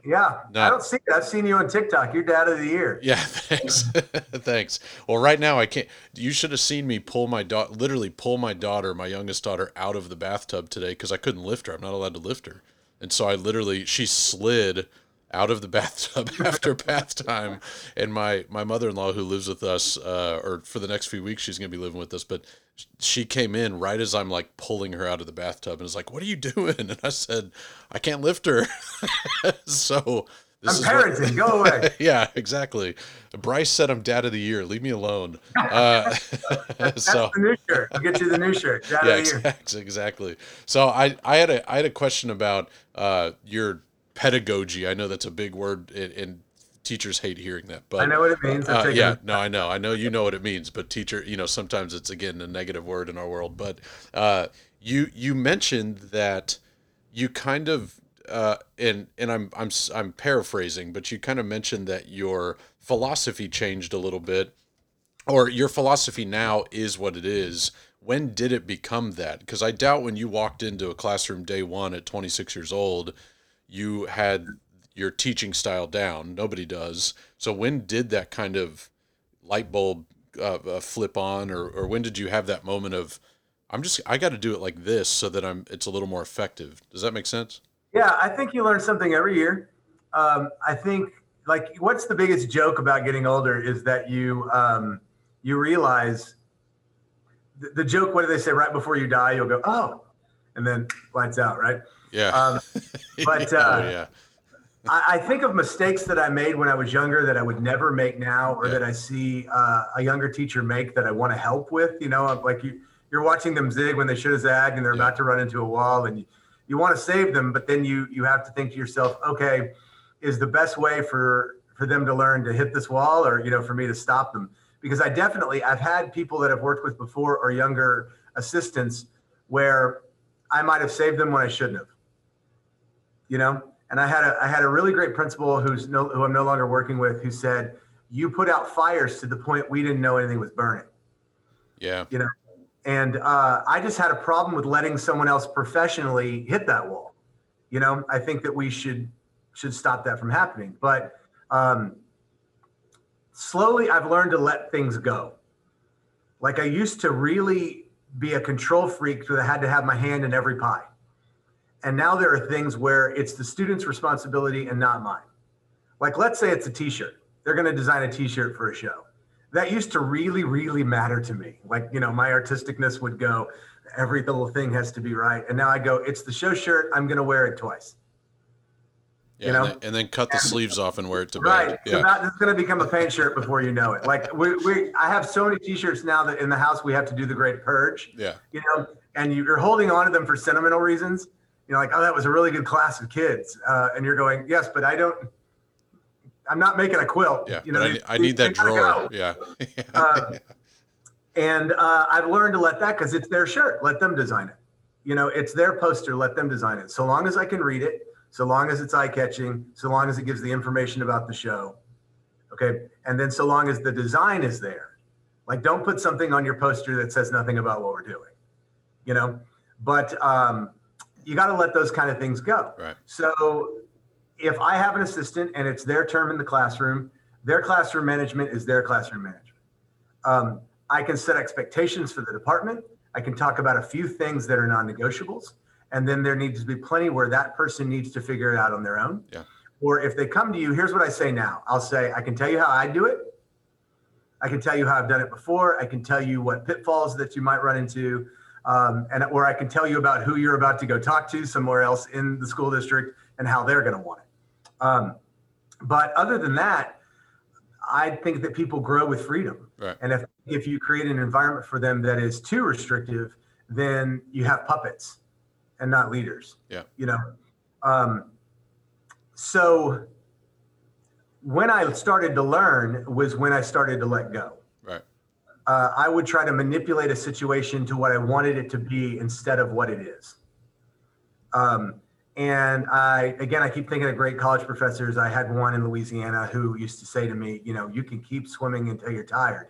Yeah, I don't see it. I've seen you on TikTok. You're dad of the year. Yeah, thanks. thanks. Well, right now I can't. You should have seen me pull my daughter, literally pull my daughter, my youngest daughter, out of the bathtub today because I couldn't lift her. I'm not allowed to lift her, and so I literally she slid out of the bathtub after bath time. And my my mother in law who lives with us, uh, or for the next few weeks she's gonna be living with us, but she came in right as I'm like pulling her out of the bathtub and was like, "What are you doing?" And I said, "I can't lift her." so. This I'm is what- parenting. Go away. yeah, exactly. Bryce said I'm dad of the year. Leave me alone. Uh, That's so the new shirt. I'll get you the new shirt. Dad yeah, of the year. exactly. So I, I had a I had a question about uh, your pedagogy. I know that's a big word, and, and teachers hate hearing that. But I know what it means. Uh, yeah, it. no, I know. I know you know what it means, but teacher, you know, sometimes it's again a negative word in our world. But uh, you you mentioned that you kind of uh, and and I'm I'm I'm paraphrasing, but you kind of mentioned that your philosophy changed a little bit, or your philosophy now is what it is. When did it become that? Because I doubt when you walked into a classroom day one at 26 years old, you had your teaching style down. Nobody does. So when did that kind of light bulb uh, uh, flip on, or or when did you have that moment of, I'm just I got to do it like this so that I'm it's a little more effective. Does that make sense? Yeah, I think you learn something every year. Um, I think like what's the biggest joke about getting older is that you um, you realize the, the joke. What do they say? Right before you die, you'll go, oh, and then lights out, right? Yeah. Um, but, oh, uh, yeah. I, I think of mistakes that I made when I was younger that I would never make now, or Yeah. that I see uh, a younger teacher make that I want to help with. You know, like you, you're watching them zig when they should have zagged, and they're Yeah. about to run into a wall, and you, you want to save them, but then you you have to think to yourself, okay, is the best way for for them to learn to hit this wall, or you know, for me to stop them? Because I definitely I've had people that I've worked with before or younger assistants where I might have saved them when I shouldn't have. You know, and I had a I had a really great principal who's no who I'm no longer working with who said, "You put out fires to the point we didn't know anything was burning." Yeah. You know, and uh, I just had a problem with letting someone else professionally hit that wall. You know, I think that we should should stop that from happening. But um, slowly, I've learned to let things go. Like I used to really be a control freak because I had to have my hand in every pie. And now there are things where it's the student's responsibility and not mine. Like, let's say it's a t shirt. They're going to design a t shirt for a show. That used to really, really matter to me. Like, you know, my artisticness would go, every little thing has to be right. And now I go, it's the show shirt. I'm going to wear it twice. Yeah. You know? and, then, and then cut the sleeves off and wear it to bed. Right. It's, Yeah. about, it's going to become a paint shirt before you know it. Like, we, we, I have so many t shirts now that in the house we have to do the great purge. yeah. you know, and you're holding on to them for sentimental reasons. You're like, oh, that was a really good class of kids, uh, and you're going, yes, but I don't. I'm not making a quilt. Yeah. you know, I, I need they that drawer. go. Yeah. Uh, and uh, I've learned to let that because it's their shirt. Let them design it. You know, it's their poster. Let them design it. So long as I can read it, so long as it's eye catching, so long as it gives the information about the show. Okay. And then so long as the design is there. Like, don't put something on your poster that says nothing about what we're doing. You know, but um, you got to let those kind of things go. right. So if I have an assistant and it's their term in the classroom, their classroom management is their classroom management. Um, I can set expectations for the department. I can talk about a few things that are non-negotiables, and then there needs to be plenty where that person needs to figure it out on their own. Yeah. Or if they come to you, here's what I say now. I'll say, I can tell you how I do it. I can tell you how I've done it before. I can tell you what pitfalls that you might run into, um, and or I can tell you about who you're about to go talk to somewhere else in the school district and how they're going to want it. Um, but other than that, I think that people grow with freedom. Right. And if if you create an environment for them that is too restrictive, then you have puppets and not leaders. Yeah. You know. Um, so when I started to learn was when I started to let go. Uh, I would try to manipulate a situation to what I wanted it to be instead of what it is. Um, and I, again, I keep thinking of great college professors. I had one in Louisiana who used to say to me, you know, you can keep swimming until you're tired,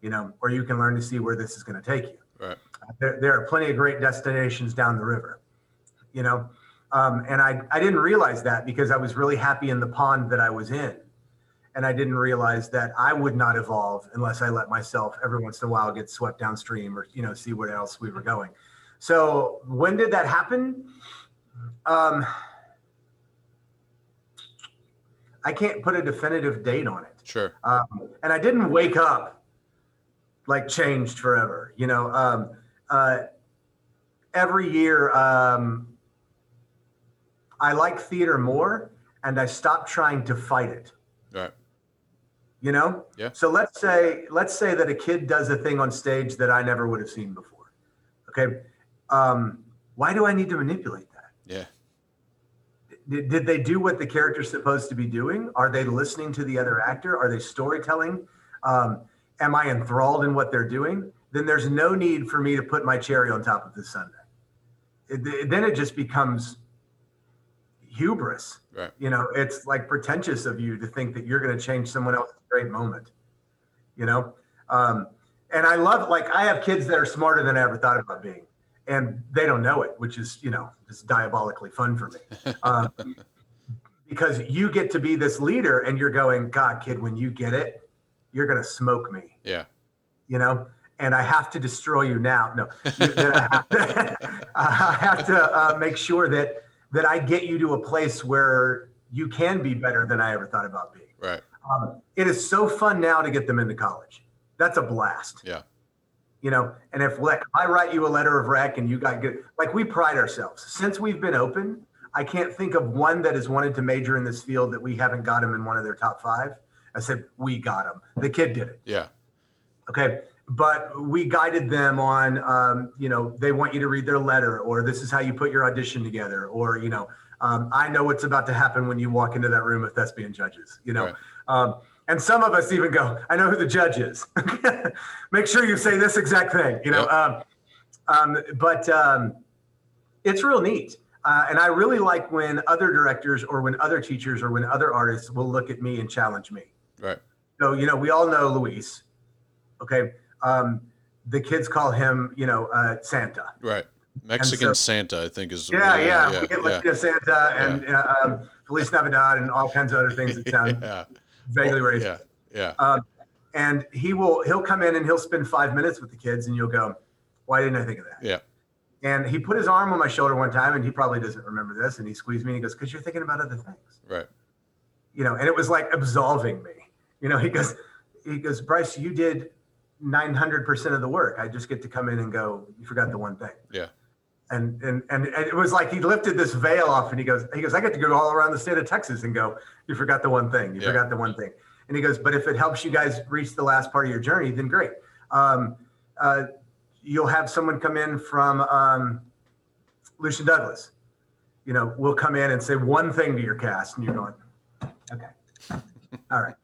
you know, or you can learn to see where this is going to take you. Right. There, there are plenty of great destinations down the river, you know. Um, and I, I didn't realize that because I was really happy in the pond that I was in. And I didn't realize that I would not evolve unless I let myself every once in a while get swept downstream or, you know, see where else we were going. So when did that happen? Um, I can't put a definitive date on it. Sure. Um, and I didn't wake up like changed forever. You know, um, uh, every year um, I like theater more, and I stopped trying to fight it. Right. You know. Yeah. So let's say let's say that a kid does a thing on stage that I never would have seen before. Okay. Um, why do I need to manipulate that? Yeah. did, did they do what the character's supposed to be doing? Are they listening to the other actor? Are they storytelling? Um, am I enthralled in what they're doing? Then there's no need for me to put my cherry on top of the sundae. It, then it just becomes hubris. Right. You know, it's like pretentious of you to think that you're going to change someone else's great moment. You know, um, and I love like I have kids that are smarter than I ever thought about being, and they don't know it, which is you know just diabolically fun for me. Um, because you get to be this leader, and you're going, God, kid, when you get it, you're going to smoke me. Yeah. You know, and I have to destroy you now. No, I have to, I have to uh, make sure that that I get you to a place where you can be better than I ever thought about being. Right. Um, it is so fun now to get them into college. That's a blast. Yeah. you know, and if like I write you a letter of rec and you got good, like we pride ourselves since we've been open. I can't think of one that has wanted to major in this field that we haven't got him in one of their top five. I said we got him. The kid did it. Yeah. Okay. But we guided them on, um, you know, they want you to read their letter, or this is how you put your audition together, or you know, um, I know what's about to happen when you walk into that room of thespian judges. You know, Right. Um, and some of us even go, I know who the judge is. Make sure you say this exact thing. You know, Yep. um, um, but um, it's real neat. Uh, and I really like when other directors or when other teachers or when other artists will look at me and challenge me. Right. So, you know, we all know Luis. Okay. Um, the kids call him, you know, uh, Santa. Right. Mexican so- Santa, I think is. Yeah, yeah. yeah, we get yeah, Santa and uh, um, Feliz Navidad and all kinds of other things that sound vaguely racist. yeah, yeah. Um, and he will, he'll come in and he'll spend five minutes with the kids and you'll go, why didn't I think of that? Yeah. And he put his arm on my shoulder one time and he probably doesn't remember this. And he squeezed me and he goes, because you're thinking about other things. Right. you know, and it was like absolving me. You know, he goes, he goes, Bryce, you did 900% of the work. I just get to come in and go, you forgot the one thing. Yeah. And, and, and it was like he lifted this veil off and he goes, he goes, I get to go all around the state of Texas and go, you forgot the one thing. You Yeah. forgot the one thing. And he goes, but if it helps you guys reach the last part of your journey, then great. Um, uh, you'll have someone come in from um, Lucian Douglas. You know, we'll come in and say one thing to your cast, and you're going, okay, all right.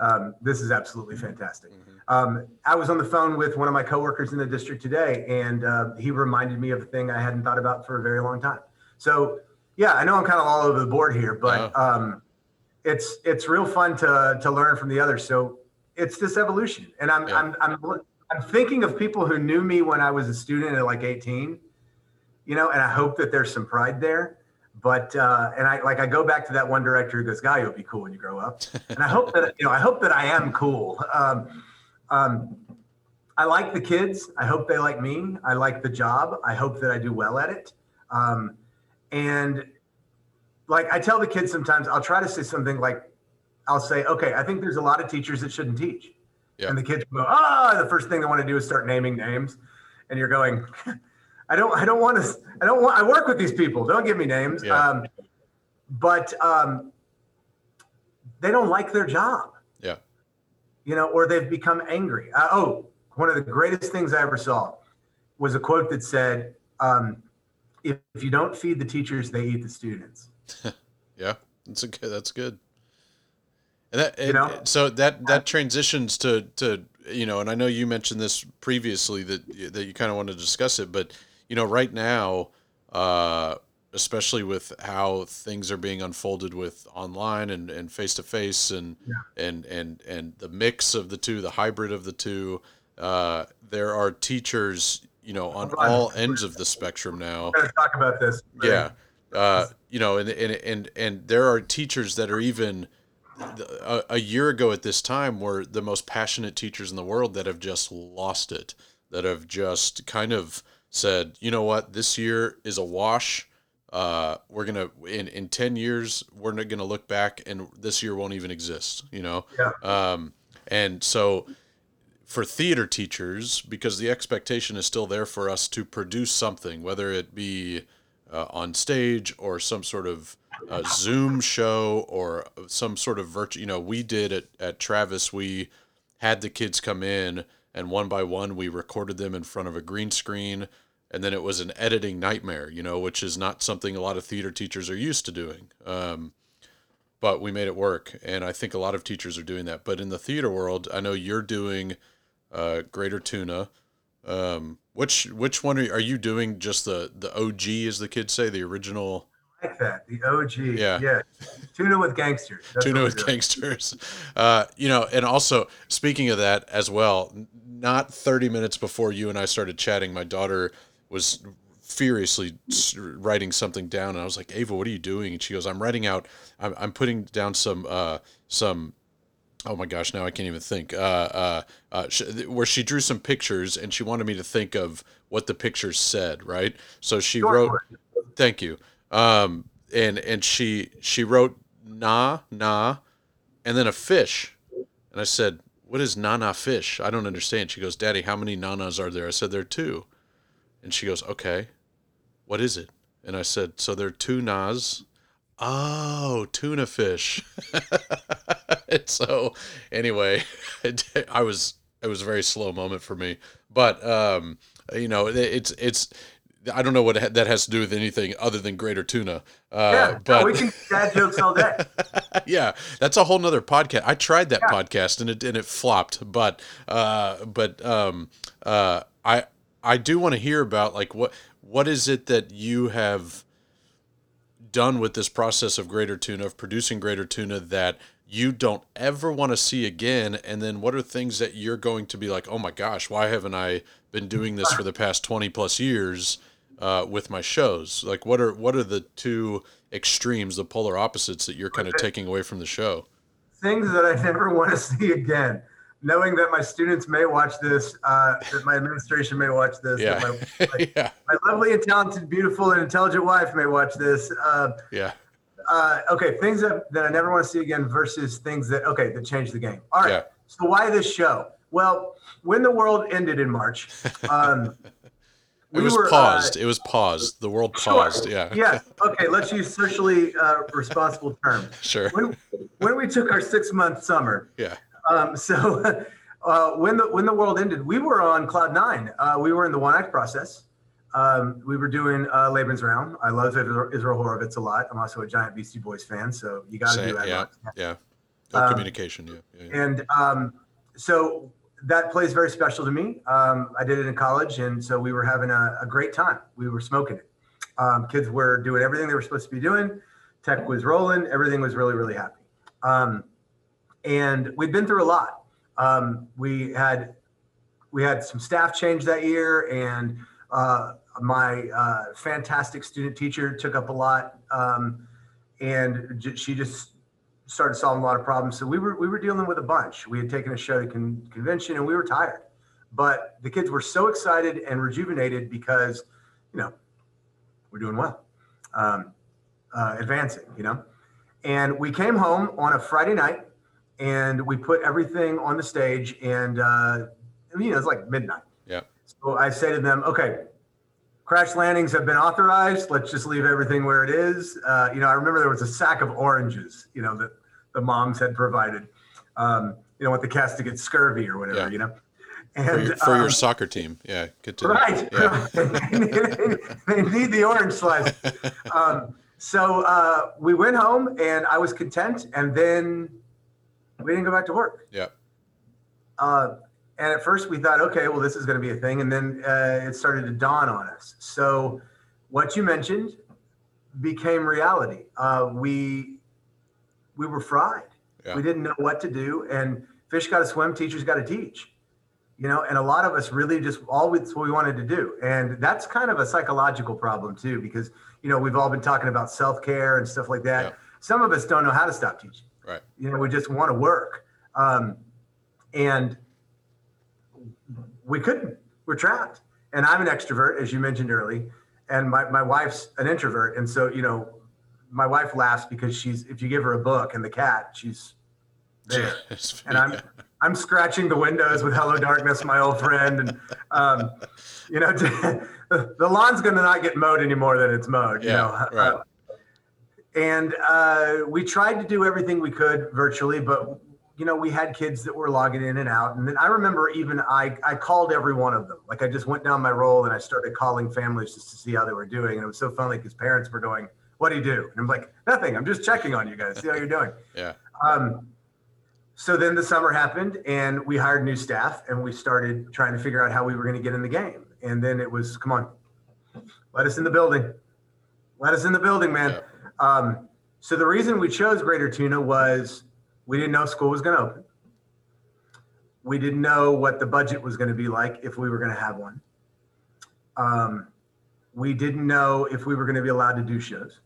Um, this is absolutely fantastic. Um, I was on the phone with one of my coworkers in the district today, and uh, he reminded me of a thing I hadn't thought about for a very long time. So, yeah, I know I'm kind of all over the board here, but um, it's it's real fun to to learn from the others. So it's this evolution, and I'm Yeah. I'm, I'm I'm thinking of people who knew me when I was a student at like 18, you know, and I hope that there's some pride there. But uh, and I like I go back to that one director who goes, "Guy, you'll be cool when you grow up." And I hope that you know I hope that I am cool. Um, um, I like the kids. I hope they like me. I like the job. I hope that I do well at it. Um, and like I tell the kids sometimes, I'll try to say something like, I'll say, okay, I think there's a lot of teachers that shouldn't teach. Yeah. And the kids go, ah, the first thing they want to do is start naming names. And you're going, I don't, I don't want to, I don't want, I work with these people. Don't give me names. Yeah. Um, but um, they don't like their job Yeah. you know, or they've become angry. Uh, oh, one of the greatest things I ever saw was a quote that said, um, if, if you don't feed the teachers, they eat the students. Yeah, that's good. That's good. And that, You know? so that that transitions to to you know, and I know you mentioned this previously that that you kind of want to discuss it, but you know, right now, uh, especially with how things are being unfolded with online and and face to face and and and and the mix of the two, the hybrid of the two, uh, there are teachers, you know, on all ends of the spectrum now. Talk about this. Yeah. Uh, you know, and, and, and, and there are teachers that are even a, a year ago at this time were the most passionate teachers in the world that have just lost it, that have just kind of said, you know what, this year is a wash. Uh, we're gonna in in ten years we're not gonna look back and this year won't even exist. You know, Yeah. um, and so for theater teachers, because the expectation is still there for us to produce something, whether it be uh, on stage or some sort of uh, Zoom show or some sort of virtual. You know, we did at, at Travis, we had the kids come in and one by one we recorded them in front of a green screen. And then it was an editing nightmare, you know, which is not something a lot of theater teachers are used to doing. Um, but we made it work. And I think a lot of teachers are doing that. But in the theater world, I know you're doing uh, Greater Tuna. Um, which which one are you, are you doing? Just the the OG, as the kids say, the original I like that. The OG. Yeah. Yeah. Tuna with gangsters. That's tuna with gangsters. Uh, you know, and also speaking of that as well, not 30 minutes before you and I started chatting, my daughter was furiously writing something down, and I was like, "Ava, what are you doing?" And she goes, "I'm writing out. I'm, I'm putting down some uh, some." Oh my gosh! Now I can't even think. Uh, uh, uh, sh- where she drew some pictures, and she wanted me to think of what the pictures said. Right. So she wrote. Thank you. Um, and and she she wrote nah nah, and then a fish, and I said, what is nana fish? I don't understand. She goes, Daddy, how many nanas are there? I said, there are two. And she goes, okay, what is it? And I said, so there are two nas. Oh, tuna fish. and so anyway, it, I was, it was a very slow moment for me, but, um, you know, it, it's, it's, I don't know what that has to do with anything other than greater tuna. Uh, Yeah, but we can dad jokes all day. yeah, that's a whole nother podcast. I tried that podcast and it and it flopped, but uh, but um, uh, I I do want to hear about like what what is it that you have done with this process of greater tuna of producing greater tuna that you don't ever want to see again? And then what are things that you're going to be like oh my gosh why haven't i been doing this for the past 20 plus years uh, with my shows? Like what are what are the two extremes the polar opposites that you're kind of taking away from the show? Things that I never want to see again. Knowing that my students may watch this, uh, that my administration may watch this, yeah that my, yeah my lovely and talented, beautiful and intelligent wife may watch this. Uh, yeah uh, okay, things that, that I never want to see again versus things that okay that change the game. All right. Yeah. So why this show? Well, when the world ended in March, um, it was were, uh, paused it was paused the world sure. paused yeah Yeah. Okay. Let's use socially uh, responsible terms. sure When when we took our six month summer, yeah um, so uh, when the when the world ended, we were on cloud nine. Uh, we were in the one act process. Um, we were doing uh, Lebensraum. I love Israel Horovitz a lot. I'm also a giant Beastie Boys fan, so you got to do that. yeah yeah Um, communication yeah, yeah, yeah. And um, so that plays very special to me. Um, I did it in college, and so we were having a, a great time. We were smoking it. Um, kids were doing everything they were supposed to be doing. Tech was rolling. Everything was really, really happy. And we'd been through a lot. Um, we had we had some staff change that year, and uh, my uh, fantastic student teacher took up a lot, um, and j- she just started solving a lot of problems. So we were we were dealing with a bunch. We had taken a show to con- convention, and we were tired, but the kids were so excited and rejuvenated because, you know, we're doing well, um, uh, advancing, you know. And we came home on a Friday night, and we put everything on the stage, and uh, you know it's like midnight. yeah So I say to them, okay, crash landings have been authorized. Let's just leave everything where it is. Uh, you know, I remember there was a sack of oranges, you know, that the moms had provided. Um, you know, with the cast to get scurvy or whatever, Yeah. you know. for, And your, for your um, soccer team yeah to right, yeah they need the orange slice. Um, so uh, we went home, and I was content. And then we didn't go back to work. yeah Uh, and at first we thought, okay, well, this is going to be a thing. And then uh, it started to dawn on us. So what you mentioned became reality. Uh, we we were fried. Yeah. We didn't know what to do. And fish got to swim, teachers got to teach. You know, and a lot of us really just all we, what we wanted to do. And that's kind of a psychological problem too, because you know we've all been talking about self care and stuff like that. Yeah. Some of us don't know how to stop teaching right. You know we just want to work. Um, and we couldn't. We're trapped. And i'm an extrovert as you mentioned early. And my, my wife's an introvert. And so you know my wife laughs because she's if you give her a book and the cat she's there. And i'm i'm scratching the windows with hello darkness my old friend. And um, you know the lawn's going to not get mowed any more than it's mowed you Yeah, know. right. Uh, and uh, we tried to do everything we could virtually but you know we had kids that were logging in and out. And then i remember even i i called every one of them. Like i just went down my roll and i started calling families just to see how they were doing. And it was so funny because parents were going what do you do? And i'm like nothing. I'm just checking on you guys. See how you're doing. Yeah. Um, so then the summer happened and we hired new staff and we started trying to figure out how we were going to get in the game. And then it was come on. Let us in the building. Let us in the building man. Yeah. Um, so the reason we chose greater tuna was we didn't know school was going to open. We didn't know what the budget was going to be like if we were going to have one. Um, we didn't know if we were going to be allowed to do shows.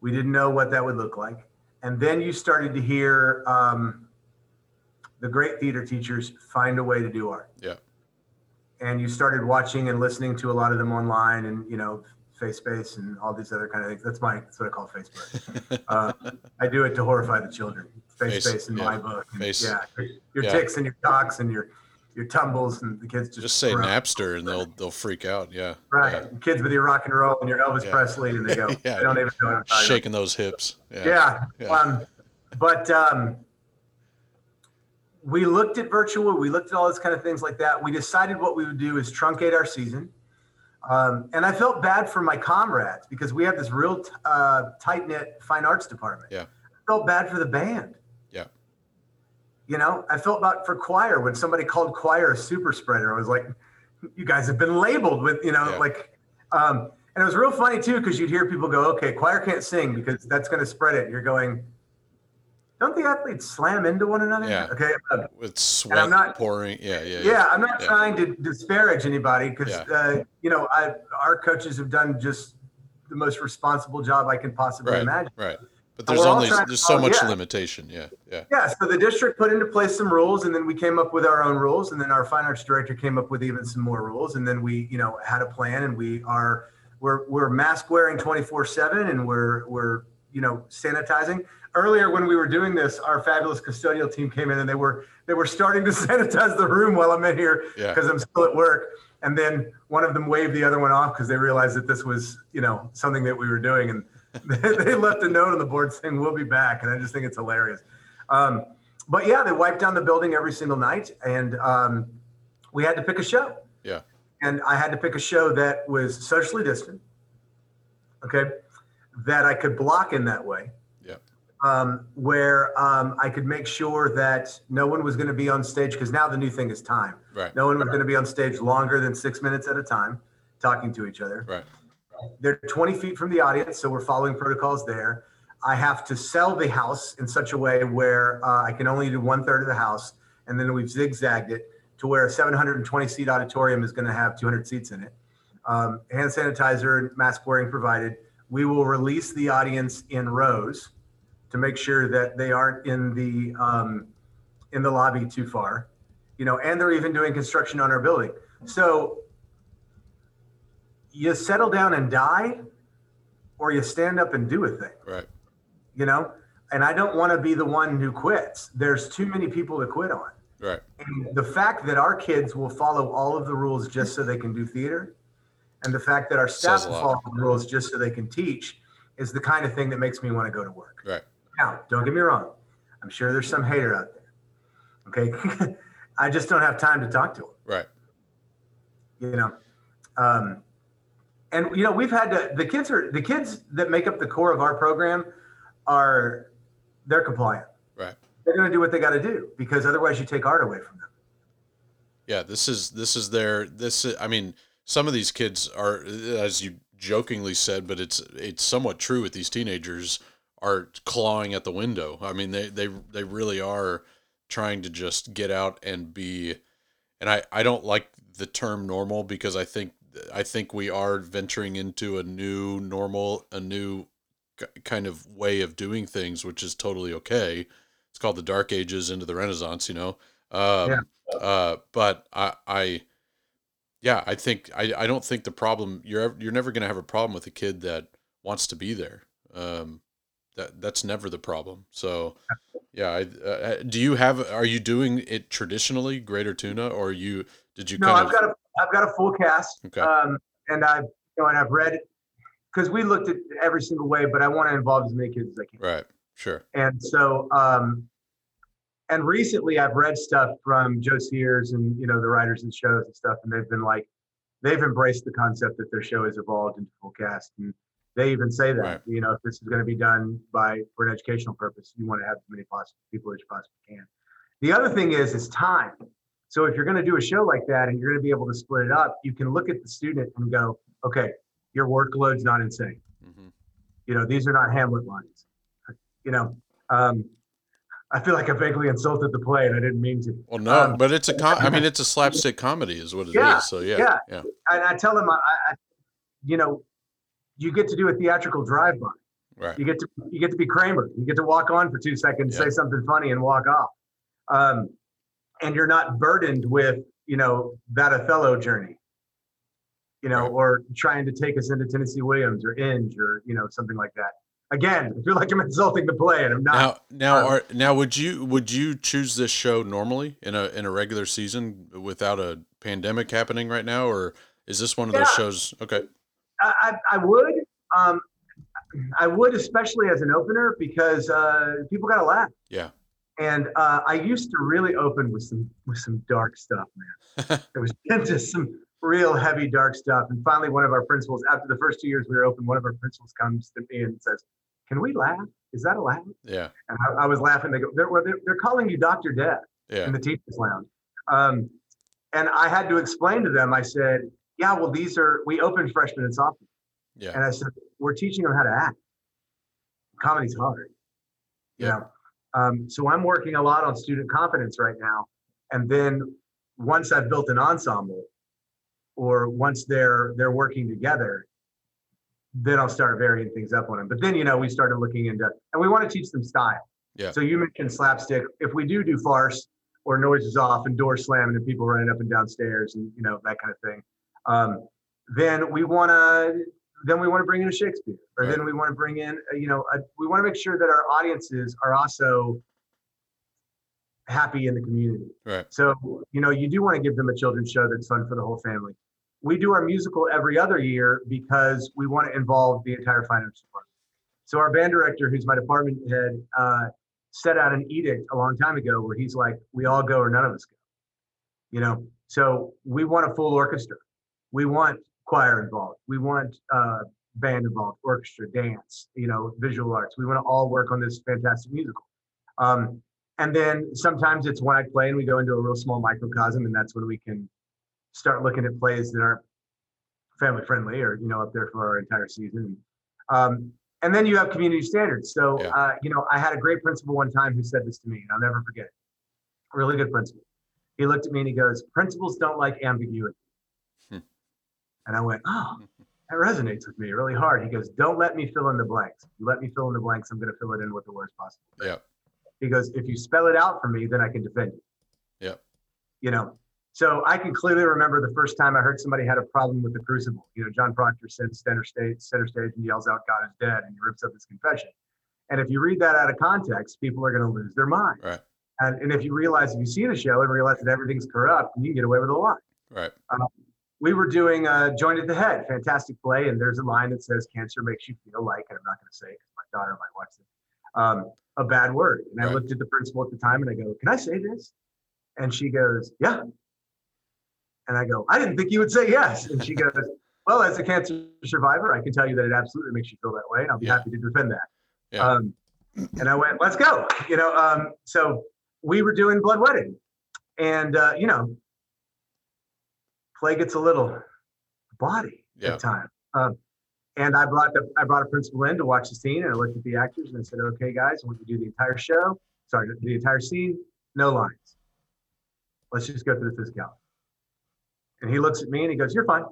We didn't know what that would look like. And then you started to hear um, the great theater teachers find a way to do art. Yeah. And you started watching and listening to a lot of them online and you know face space and all these other kind of things. That's my that's what I call Facebook. uh, I do it to horrify the children. Face Face, space in yeah. my book. And Face. Yeah, your Yeah. ticks and your cocks and your your tumbles and the kids just Just say run. Napster and they'll they'll freak out. Yeah. Right, Yeah. kids with your rock and roll and your Elvis. Presley, and they go, Yeah. they don't even know what I'm Shaking those hips. Yeah. Yeah. Um, but um, we looked at virtual. We looked at all this kind of things like that. We decided what we would do is truncate our season. Um, and I felt bad for my comrades because we have this real t- uh, tight knit fine arts department. Yeah. I felt bad for the band. Yeah. You know, I felt bad for choir when somebody called choir a super spreader. I was like, you guys have been labeled with, you know, Yeah. like, um, and it was real funny too because you'd hear people go, okay, choir can't sing because that's going to spread it. And you're going, don't the athletes slam into one another? Yeah. Okay. uh, With sweat not- pouring. Yeah. Yeah. yeah, I'm not Yeah. trying to disparage anybody because Yeah. uh, you know I our coaches have done just the most responsible job I can possibly Right. imagine. Right. But there's only there's so much yeah. limitation. Yeah. Yeah. Yeah, so the district put into place some rules, and then we came up with our own rules, and then our fine arts director came up with even some more rules, and then we, you know, had a plan, and we are we're we're mask wearing 24 seven, and we're we're you know sanitizing. Earlier, when we were doing this, our fabulous custodial team came in, and they were they were starting to sanitize the room while I'm in here Yeah. because I'm still at work. And then one of them waved the other one off because they realized that this was, you know, something that we were doing. And they left a note on the board saying, we'll be back. And I just think it's hilarious. Um, but yeah, they wiped down the building every single night. And um, we had to pick a show. Yeah. And I had to pick a show that was socially distant. Okay. That I could block in that way. Um, where um, I could make sure that no one was going to be on stage because now the new thing is time. Right. No one was going to be on stage longer than six minutes at a time talking to each other. Right. They're 20 feet from the audience, so we're following protocols there. I have to sell the house in such a way where uh, I can only do one third of the house, and then we've zigzagged it to where a 720 seat auditorium is going to have 200 seats in it. Um, hand sanitizer, mask wearing provided. We will release the audience in rows to make sure that they aren't in the um, in the lobby too far. You know, and they're even doing construction on our building. So you settle down and die, or you stand up and do a thing Right. you know and i don't want to be the one who quits there's too many people to quit on Right. and the fact that our kids will follow all of the rules just so they can do theater and the fact that our staff will follow the rules just so they can teach is the kind of thing that makes me want to go to work Right. Now don't get me wrong. I'm sure there's some hater out there. Okay? I just don't have time to talk to them. Right. you know? Um, and you know we've had to the kids are the kids that make up the core of our program are they're compliant. Right. they're going to do what they got to do because otherwise you take art away from them. Yeah, this is this is their this is, I mean, some of these kids are as you jokingly said, but it's it's somewhat true with these teenagers are clawing at the window. I mean, they they they really are trying to just get out and be and I I don't like the term normal because I think I think we are venturing into a new normal, a new kind of way of doing things, which is totally okay. It's called the Dark Ages into the Renaissance, you know. Um, Yeah. uh, but I, I, yeah, I think I, I don't think the problem you're you're never gonna have a problem with a kid that wants to be there. Um, that that's never the problem. So, yeah, I, uh, do you have? Are you doing it traditionally, Greater Tuna, or you did you no i've of? got a i've got a full cast Okay. um, and i've you know and i've read because we looked at every single way but i want to involve as many kids as i can right. Sure. And so, um, and recently I've read stuff from Joe Sears and, you know, the writers and shows and stuff, and they've been like, they've embraced the concept that their show has evolved into full cast. And they even say that, Right. you know, if this is going to be done by, for an educational purpose, you want to have as many possible people as you possibly can. The other thing is, is time. So if you're going to do a show like that and you're going to be able to split it up, you can look at the student and go, okay, your workload's not insane hmm you know these are not hamlet lines you know um i feel like i vaguely insulted the play and i didn't mean to Well, no, Um, but it's a com- I mean, it's a slapstick comedy, is what it is. Yeah, So yeah, yeah. yeah, and i tell them I, I you know you get to do a theatrical drive-by right, you get to you get to be kramer you get to walk on for two seconds Yeah. say something funny and walk off um and you're not burdened with you know that othello journey you know, Right. or trying to take us into Tennessee Williams or Inge or you know something like that. Again, I feel like I'm insulting the play, and I'm not. Now, now, Um, are now would you would you choose this show normally in a in a regular season without a pandemic happening right now, or is this one of those shows? Okay, I, I, I would. Um, I would, especially as an opener, because uh, people got to laugh. yeah, And uh, I used to really open with some with some dark stuff, man. it was into some real heavy dark stuff. And finally, one of our principals, after the first two years we were open, one of our principals comes to me and says, "Can we laugh? Is that allowed?" yeah, And I, I was laughing. They go, "They're they're, they're calling you Doctor Death yeah, in the teachers' lounge." Um, and I had to explain to them. I said, "Yeah, well, these are we open freshmen and sophomores." yeah, And I said, we're teaching them how to act. Comedy's hard. You Yeah. know? Um, so I'm working a lot on student confidence right now. And then once I've built an ensemble, or once they're they're working together, then I'll start varying things up on them. But then you know we started looking into and we want to teach them style. Yeah. So you mentioned slapstick. If we do do farce or noises off and doors slamming and people running up and downstairs and you know that kind of thing, um, then we want to then we want to bring in a Shakespeare, or then we want to bring in, uh, you know, a, we want to make sure that our audiences are also happy in the community. right, So, you know, you do want to give them a children's show that's fun for the whole family. We do our musical every other year because we want to involve the entire finance department. So our band director, who's my department head, uh, set out an edict a long time ago where he's like, we all go or none of us go. You know, so we want a full orchestra. We want choir involved. We want uh, band involved, orchestra, dance, you know, visual arts. We want to all work on this fantastic musical. Um, and then sometimes it's one i play and we go into a real small microcosm, and that's when we can start looking at plays that aren't family friendly or, you know, up there for our entire season. Um, and then you have community standards. So, Yeah. uh, you know, I had a great principal one time who said this to me, and I'll never forget it. Really good principal. He looked at me and he goes, Principals don't like ambiguity. And I went, Oh, that resonates with me really hard. He goes, Don't let me fill in the blanks. You let me fill in the blanks, I'm going to fill it in with the worst possible. yeah, He goes, If you spell it out for me, then I can defend you. Yeah. You know, so I can clearly remember the first time I heard somebody had a problem with the crucible. You know, John Proctor sits center stage, center stage and yells out, God is dead, and he rips up his confession. And if you read that out of context, people are going to lose their mind. right, And, and if you realize, if you see the show and realize that everything's corrupt, you can get away with a lot. right, um, We were doing uh, Joint at the Head, fantastic play, and there's a line that says, Cancer makes you feel like, and I'm not going to say because my daughter might watch this, um, a bad word. And I Right. looked at the principal at the time and I go, Can I say this? And she goes, Yeah. And I go, I didn't think you would say yes. And she goes, Well, as a cancer survivor, I can tell you that it absolutely makes you feel that way, and I'll be Yeah. happy to defend that. Yeah. Um, and I went, Let's go. You know, um, so we were doing Blood Wedding, and uh, you know, play gets a little body Yeah. at times. Um, and I brought the I brought a principal in to watch the scene, and I looked at the actors and I said, "Okay, guys, I want you to do the entire show. Sorry, the entire scene, no lines. Let's just go through the physicality." And he looks at me and he goes, "You're fine."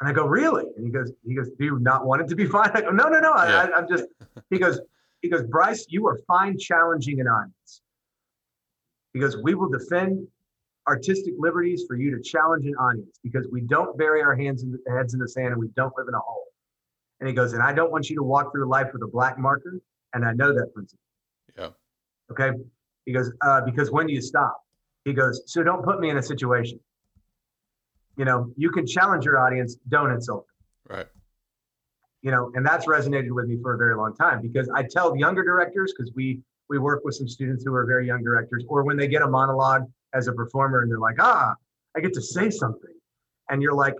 And I go, "Really?" And he goes, "He goes, do you not want it to be fine?" I go, "No, no, no. I, Yeah. I, I'm just." He goes, "He goes, Bryce, you are fine challenging an audience." He goes, "We will defend artistic liberties for you to challenge an audience because we don't bury our hands in the heads in the sand and we don't live in a hole. And he goes, and I don't want you to walk through life with a black marker. And I know that principle. Yeah. Okay. He goes, uh, because when do you stop? He goes, so don't put me in a situation. You know, you can challenge your audience, don't insult them. right, You know, and that's resonated with me for a very long time because I tell younger directors because we we work with some students who are very young directors, or when they get a monologue as a performer and they're like, ah, I get to say something. And you're like,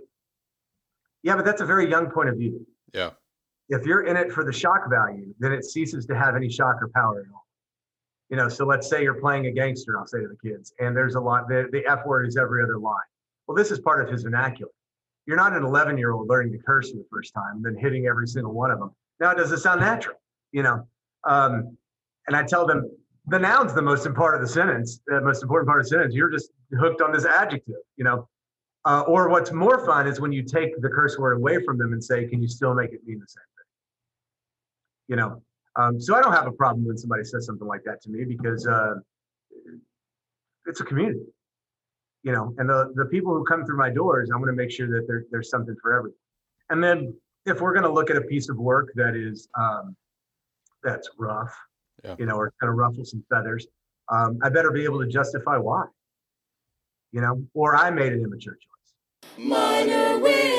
yeah, but that's a very young point of view. yeah, If you're in it for the shock value, then it ceases to have any shock or power at all. You know, so let's say you're playing a gangster, I'll say to the kids, and there's a lot, the, the F word is every other line. Well, this is part of his vernacular. You're not an 11 year old learning to curse for the first time, then hitting every single one of them. Now, does it sound natural? You know, um, and I tell them the noun's the most important part of the sentence, the most important part of the sentence. You're just hooked on this adjective, you know. Uh, or what's more fun is when you take the curse word away from them and say, can you still make it mean the same thing? You know, um, so I don't have a problem when somebody says something like that to me because uh, it's a community. you know, and the the people who come through my doors, I want to make sure that there, there's something for everyone. And then if we're going to look at a piece of work that is um, that's rough, Yeah. you know, or kind of ruffle some feathers, um, I better be able to justify why, you know, or I made an immature choice. Minor wisdom.